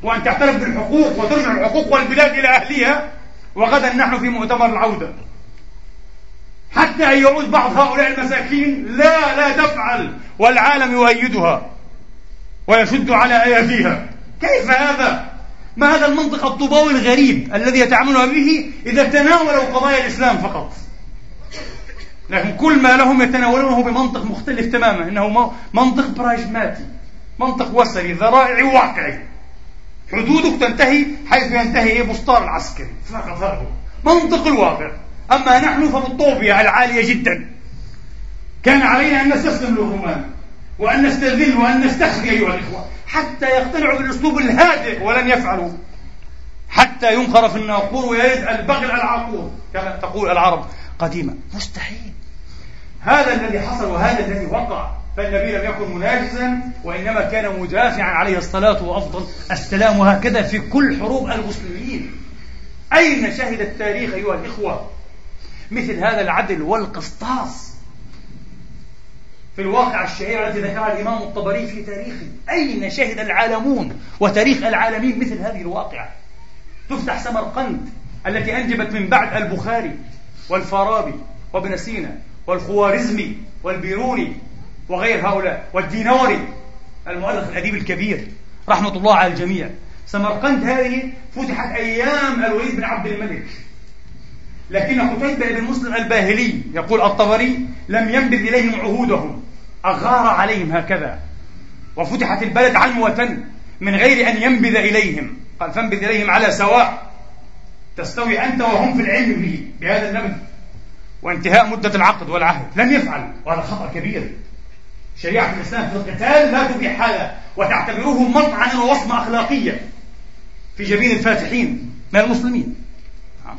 وأن تعترف بالحقوق وترجع الحقوق والبلاد إلى أهلها وغدا نحن في مؤتمر العودة. حتى أن يعود بعض هؤلاء المساكين لا لا تفعل والعالم يؤيدها ويشد على أيديها. كيف هذا؟ ما هذا المنطق الطوباوي الغريب الذي يتعاملون به إذا تناولوا قضايا الإسلام فقط؟ لكن كل ما لهم يتناولونه بمنطق مختلف تماما إنه منطق براجماتي منطق وسري ذرائعي واقعي. حدودك تنتهي حيث ينتهي إيه بسطار العسكري. فقط منطق الواقع. أما نحن فبالطوبية العالية جدا. كان علينا أن نستسلم للرومان وأن نستذل وأن نستخفي أيها الإخوة حتى يقتنعوا بالأسلوب الهادئ ولن يفعلوا. حتى ينخر في الناقور ويرد البغل العقور كما تقول العرب قديما. مستحيل. هذا الذي حصل وهذا الذي وقع فالنبي لم يكن مناجزا وإنما كان مدافعا عليه الصلاة وأفضل السلام وهكذا في كل حروب المسلمين. أين شهد التاريخ أيها الإخوة؟ مثل هذا العدل والقسطاس. في الواقع الشهير التي ذكرها الإمام الطبري في تاريخه. أين شهد العالمون وتاريخ العالمين مثل هذه الواقعة؟ تفتح سمرقند التي أنجبت من بعد البخاري والفارابي وابن سينا والخوارزمي والبيروني وغير هؤلاء والدينوري المؤرخ الأديب الكبير رحمة الله على الجميع. سمرقند هذه فتحت أيام الوليد بن عبد الملك. لكن قتيبة بن مسلم الباهلي يقول الطبري لم ينبذ إليهم عهودهم. أغار عليهم هكذا. وفتحت البلد عنوة من غير أن ينبذ إليهم. قال فانبذ إليهم على سواء. تستوي أنت وهم في العلم به بهذا النبذ. وانتهاء مدة العقد والعهد. لم يفعل وهذا خطأ كبير. شريعة الإسلام في القتال لا تبيح هذا وتعتبره مطعنا ووصمة أخلاقية في جبين الفاتحين من المسلمين. نعم.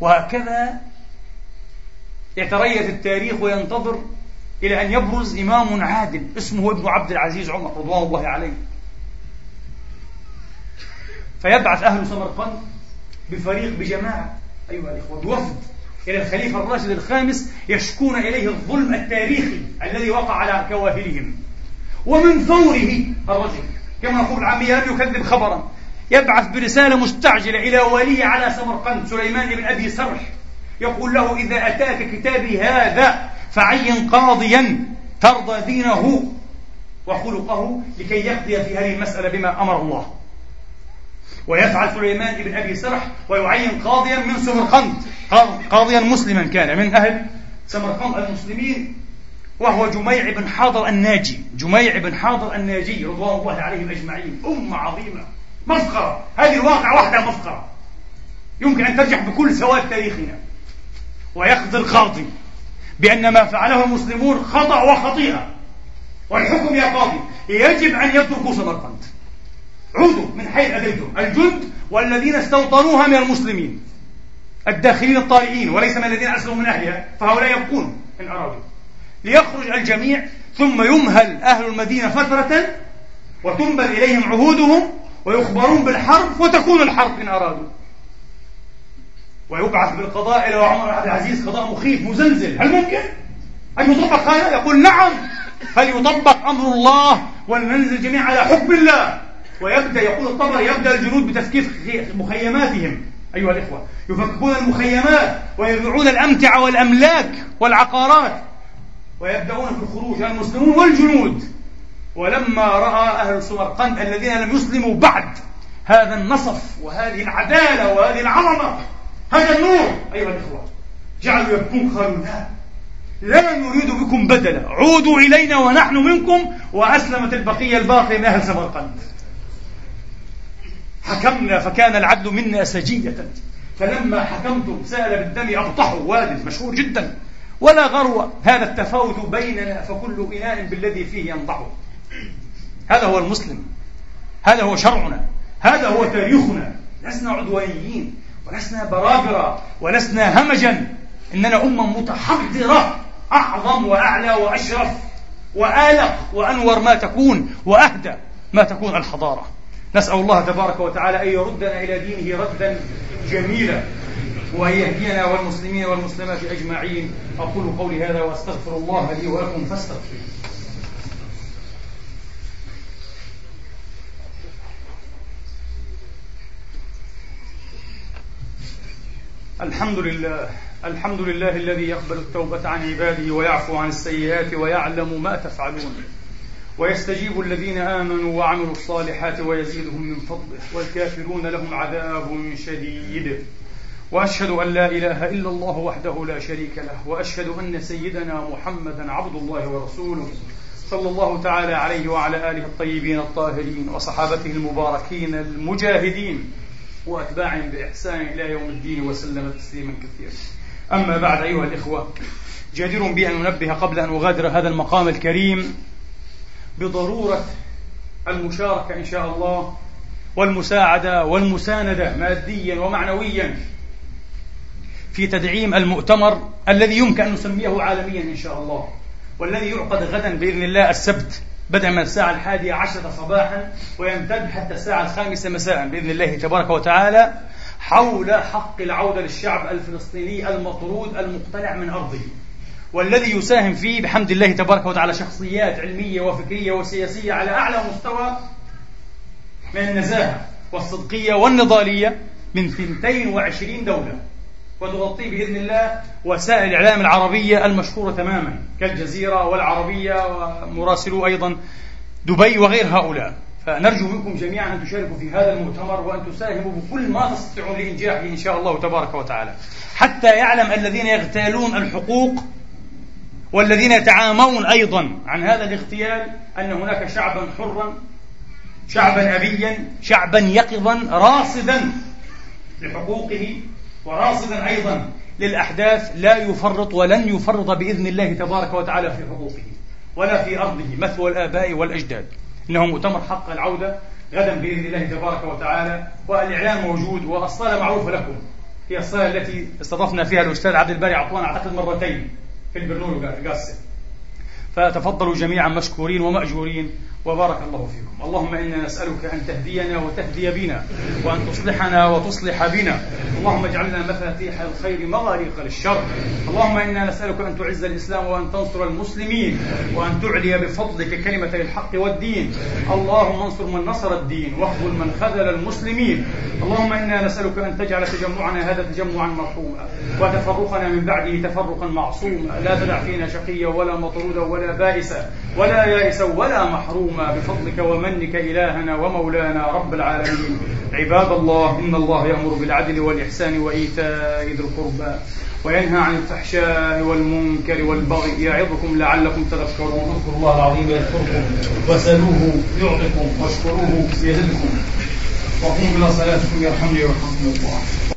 وهكذا يتريث التاريخ وينتظر إلى أن يبرز إمام عادل اسمه ابن عبد العزيز عمر رضوان الله عليه. فيبعث أهل سمرقند بفريق بجماعة أيها الإخوة بوفد. إلى الخليفة الراشد الخامس يشكون إليه الظلم التاريخي الذي وقع على كواهلهم ومن فوره الرجل كما نقول العامية يكذب خبرا. يبعث برسالة مستعجلة إلى ولي على سمرقند سليمان بن أبي سرح. يقول له إذا أتاك كتابي هذا فعين قاضيا ترضى دينه. وخلقه لكي يقضي في هذه المسألة بما أمر الله. ويفعل سليمان بن أبي سرح ويعين قاضيا من سمرقند. قاضيا مسلما كان من أهل سمرقند المسلمين وهو جميع بن حاضر الناجي. جميع بن حاضر الناجي رضوان الله عليهم أجمعين. أمة عظيمة. مفخرة هذه الواقع وحدها مفخرة يمكن أن ترجع بكل سواد تاريخنا. ويقضي القاضي بأن ما فعله المسلمون خطأ وخطيئة. والحكم يا قاضي يجب أن يتركوا سمرقند. عودوا من حيث أتيتم الجند والذين استوطنوها من المسلمين الداخلين الطارئين وليس من الذين أسلموا من أهلها فهؤلاء يبقون إن أرادوا ليخرج الجميع ثم يمهل أهل المدينة فترة وتنبذ إليهم عهودهم ويخبرون بالحرب وتكون الحرب إن أرادوا. ويبعث بالقضاء إلى عمر عبد العزيز قضاء مخيف مزلزل. هل ممكن؟ أن يطبق هذا؟ يقول نعم. فليطبق أمر الله ولننزل جميعا على حكم الله؟ ويبدأ يقول الطبري يبدأ الجنود بتفكيك مخيماتهم أيها الإخوة. يفككون المخيمات ويبيعون الأمتعة والأملاك والعقارات. ويبدأون في الخروج المسلمون والجنود. ولما رأى أهل سمرقند الذين لم يسلموا بعد هذا النصف وهذه العدالة وهذه العظمة هذا النور أيها الإخوة جعلوا يبكون قالوا لا لا نريد بكم بدلا عودوا إلينا ونحن منكم وأسلمت البقية الباقية من أهل سمرقند. حكمنا فكان العدل منا سجية فلما حكمتم سأل بالدم أبطحوا واد مشهور جدا. ولا غرو هذا التفاوت بيننا فكل إناء بالذي فيه ينضح. هذا هو المسلم. هذا هو شرعنا. هذا هو تاريخنا. لسنا عدوانيين ولسنا برابرة ولسنا همجا. إننا أمة متحضرة أعظم وأعلى وأشرف وآلق وأنور ما تكون وأهدى ما تكون الحضارة. نسأل الله تبارك وتعالى أن يردنا إلى دينه ردا جميلا وأن يهدينا والمسلمين والمسلمات أجمعين. أقول قولي هذا وأستغفر الله لي ولكم فاستغفروه. الحمد لله الحمد لله الذي يقبل التوبة عن عباده ويعفو عن السيئات ويعلم ما تفعلون. ويستجيب الذين آمنوا وعملوا الصالحات ويزيدهم من فضله والكافرون لهم عذاب شديد وأشهد أن لا إله إلا الله وحده لا شريك له وأشهد أن سيدنا محمدا عبد الله ورسوله صلى الله تعالى عليه وعلى آله الطيبين الطاهرين وصحابته المباركين المجاهدين وأتباعهم بإحسان إلى يوم الدين وسلم تسليما كثيرا. أما بعد أيها الإخوة جدير أن أنبه قبل أن أغادر هذا المقام الكريم بضرورة المشاركة إن شاء الله والمساعدة والمساندة ماديا ومعنويا في تدعيم المؤتمر الذي يمكن أن نسميه عالميا إن شاء الله والذي يعقد غدا بإذن الله السبت بدءا من الساعة الحادية عشرة صباحا ويمتد حتى الساعة الخامسة مساء بإذن الله تبارك وتعالى حول حق العودة للشعب الفلسطيني المطرود المقتلع من أرضه. والذي يساهم فيه بحمد الله تبارك وتعالى شخصيات علمية وفكرية وسياسية على أعلى مستوى من النزاهة والصدقية والنضالية من 22 دولة. وتغطيه بإذن الله وسائل الإعلام العربية المشهورة تماما كالجزيرة والعربية ومراسلو أيضا دبي وغير هؤلاء. فنرجو منكم جميعا أن تشاركوا في هذا المؤتمر وأن تساهموا بكل ما تستطيعون لإنجاحه إن شاء الله تبارك وتعالى. حتى يعلم الذين يغتالون الحقوق والذين يتعامون أيضا عن هذا الاغتيال أن هناك شعبا حرا شعبا أبيا شعبا يقظا راصدا لحقوقه وراصدا أيضا للأحداث لا يفرط ولن يفرط بإذن الله تبارك وتعالى في حقوقه ولا في أرضه مثوى الآباء والأجداد. إنه مؤتمر حق العودة غدا بإذن الله تبارك وتعالى والإعلان موجود والصالة معروفة لكم. هي الصالة التي استضفنا فيها الأستاذ عبد الباري عطوان أعتقد مرتين. في البرنولو قاسم فتفضلوا جميعا مشكورين ومأجورين. وبارك الله فيكم. اللهم إنا نسألك أن تهدينا وتهدي بنا وأن تصلحنا وتصلح بنا. اللهم اجعلنا مفاتيح الخير مغاليق للشر. اللهم إنا نسألك أن تعز الإسلام وأن تنصر المسلمين وأن تعلي بفضلك كلمة الحق والدين. اللهم انصر من نصر الدين واخذل من خذل المسلمين. اللهم إنا نسألك أن تجعل تجمعنا هذا تجمعا مرحوما وتفرقنا من بعده تفرقا معصوما. لا تدع فينا شقيا ولا مطرودا ولا بائسا. ولا يائسا ولا محروما بفضلك ومنك إلهنا ومولانا رب العالمين. عباد الله إن الله يأمر بالعدل والإحسان وإيتاء ذي القربى وينهى عن الفحشاء والمنكر والبغي. يعظكم لعلكم تذكرون. اذكروا الله العظيم يذكركم. وسلوه يعطكم واشكروه يزدكم. وقوموا إلى صلاتكم يرحمني ويرحمكم الله.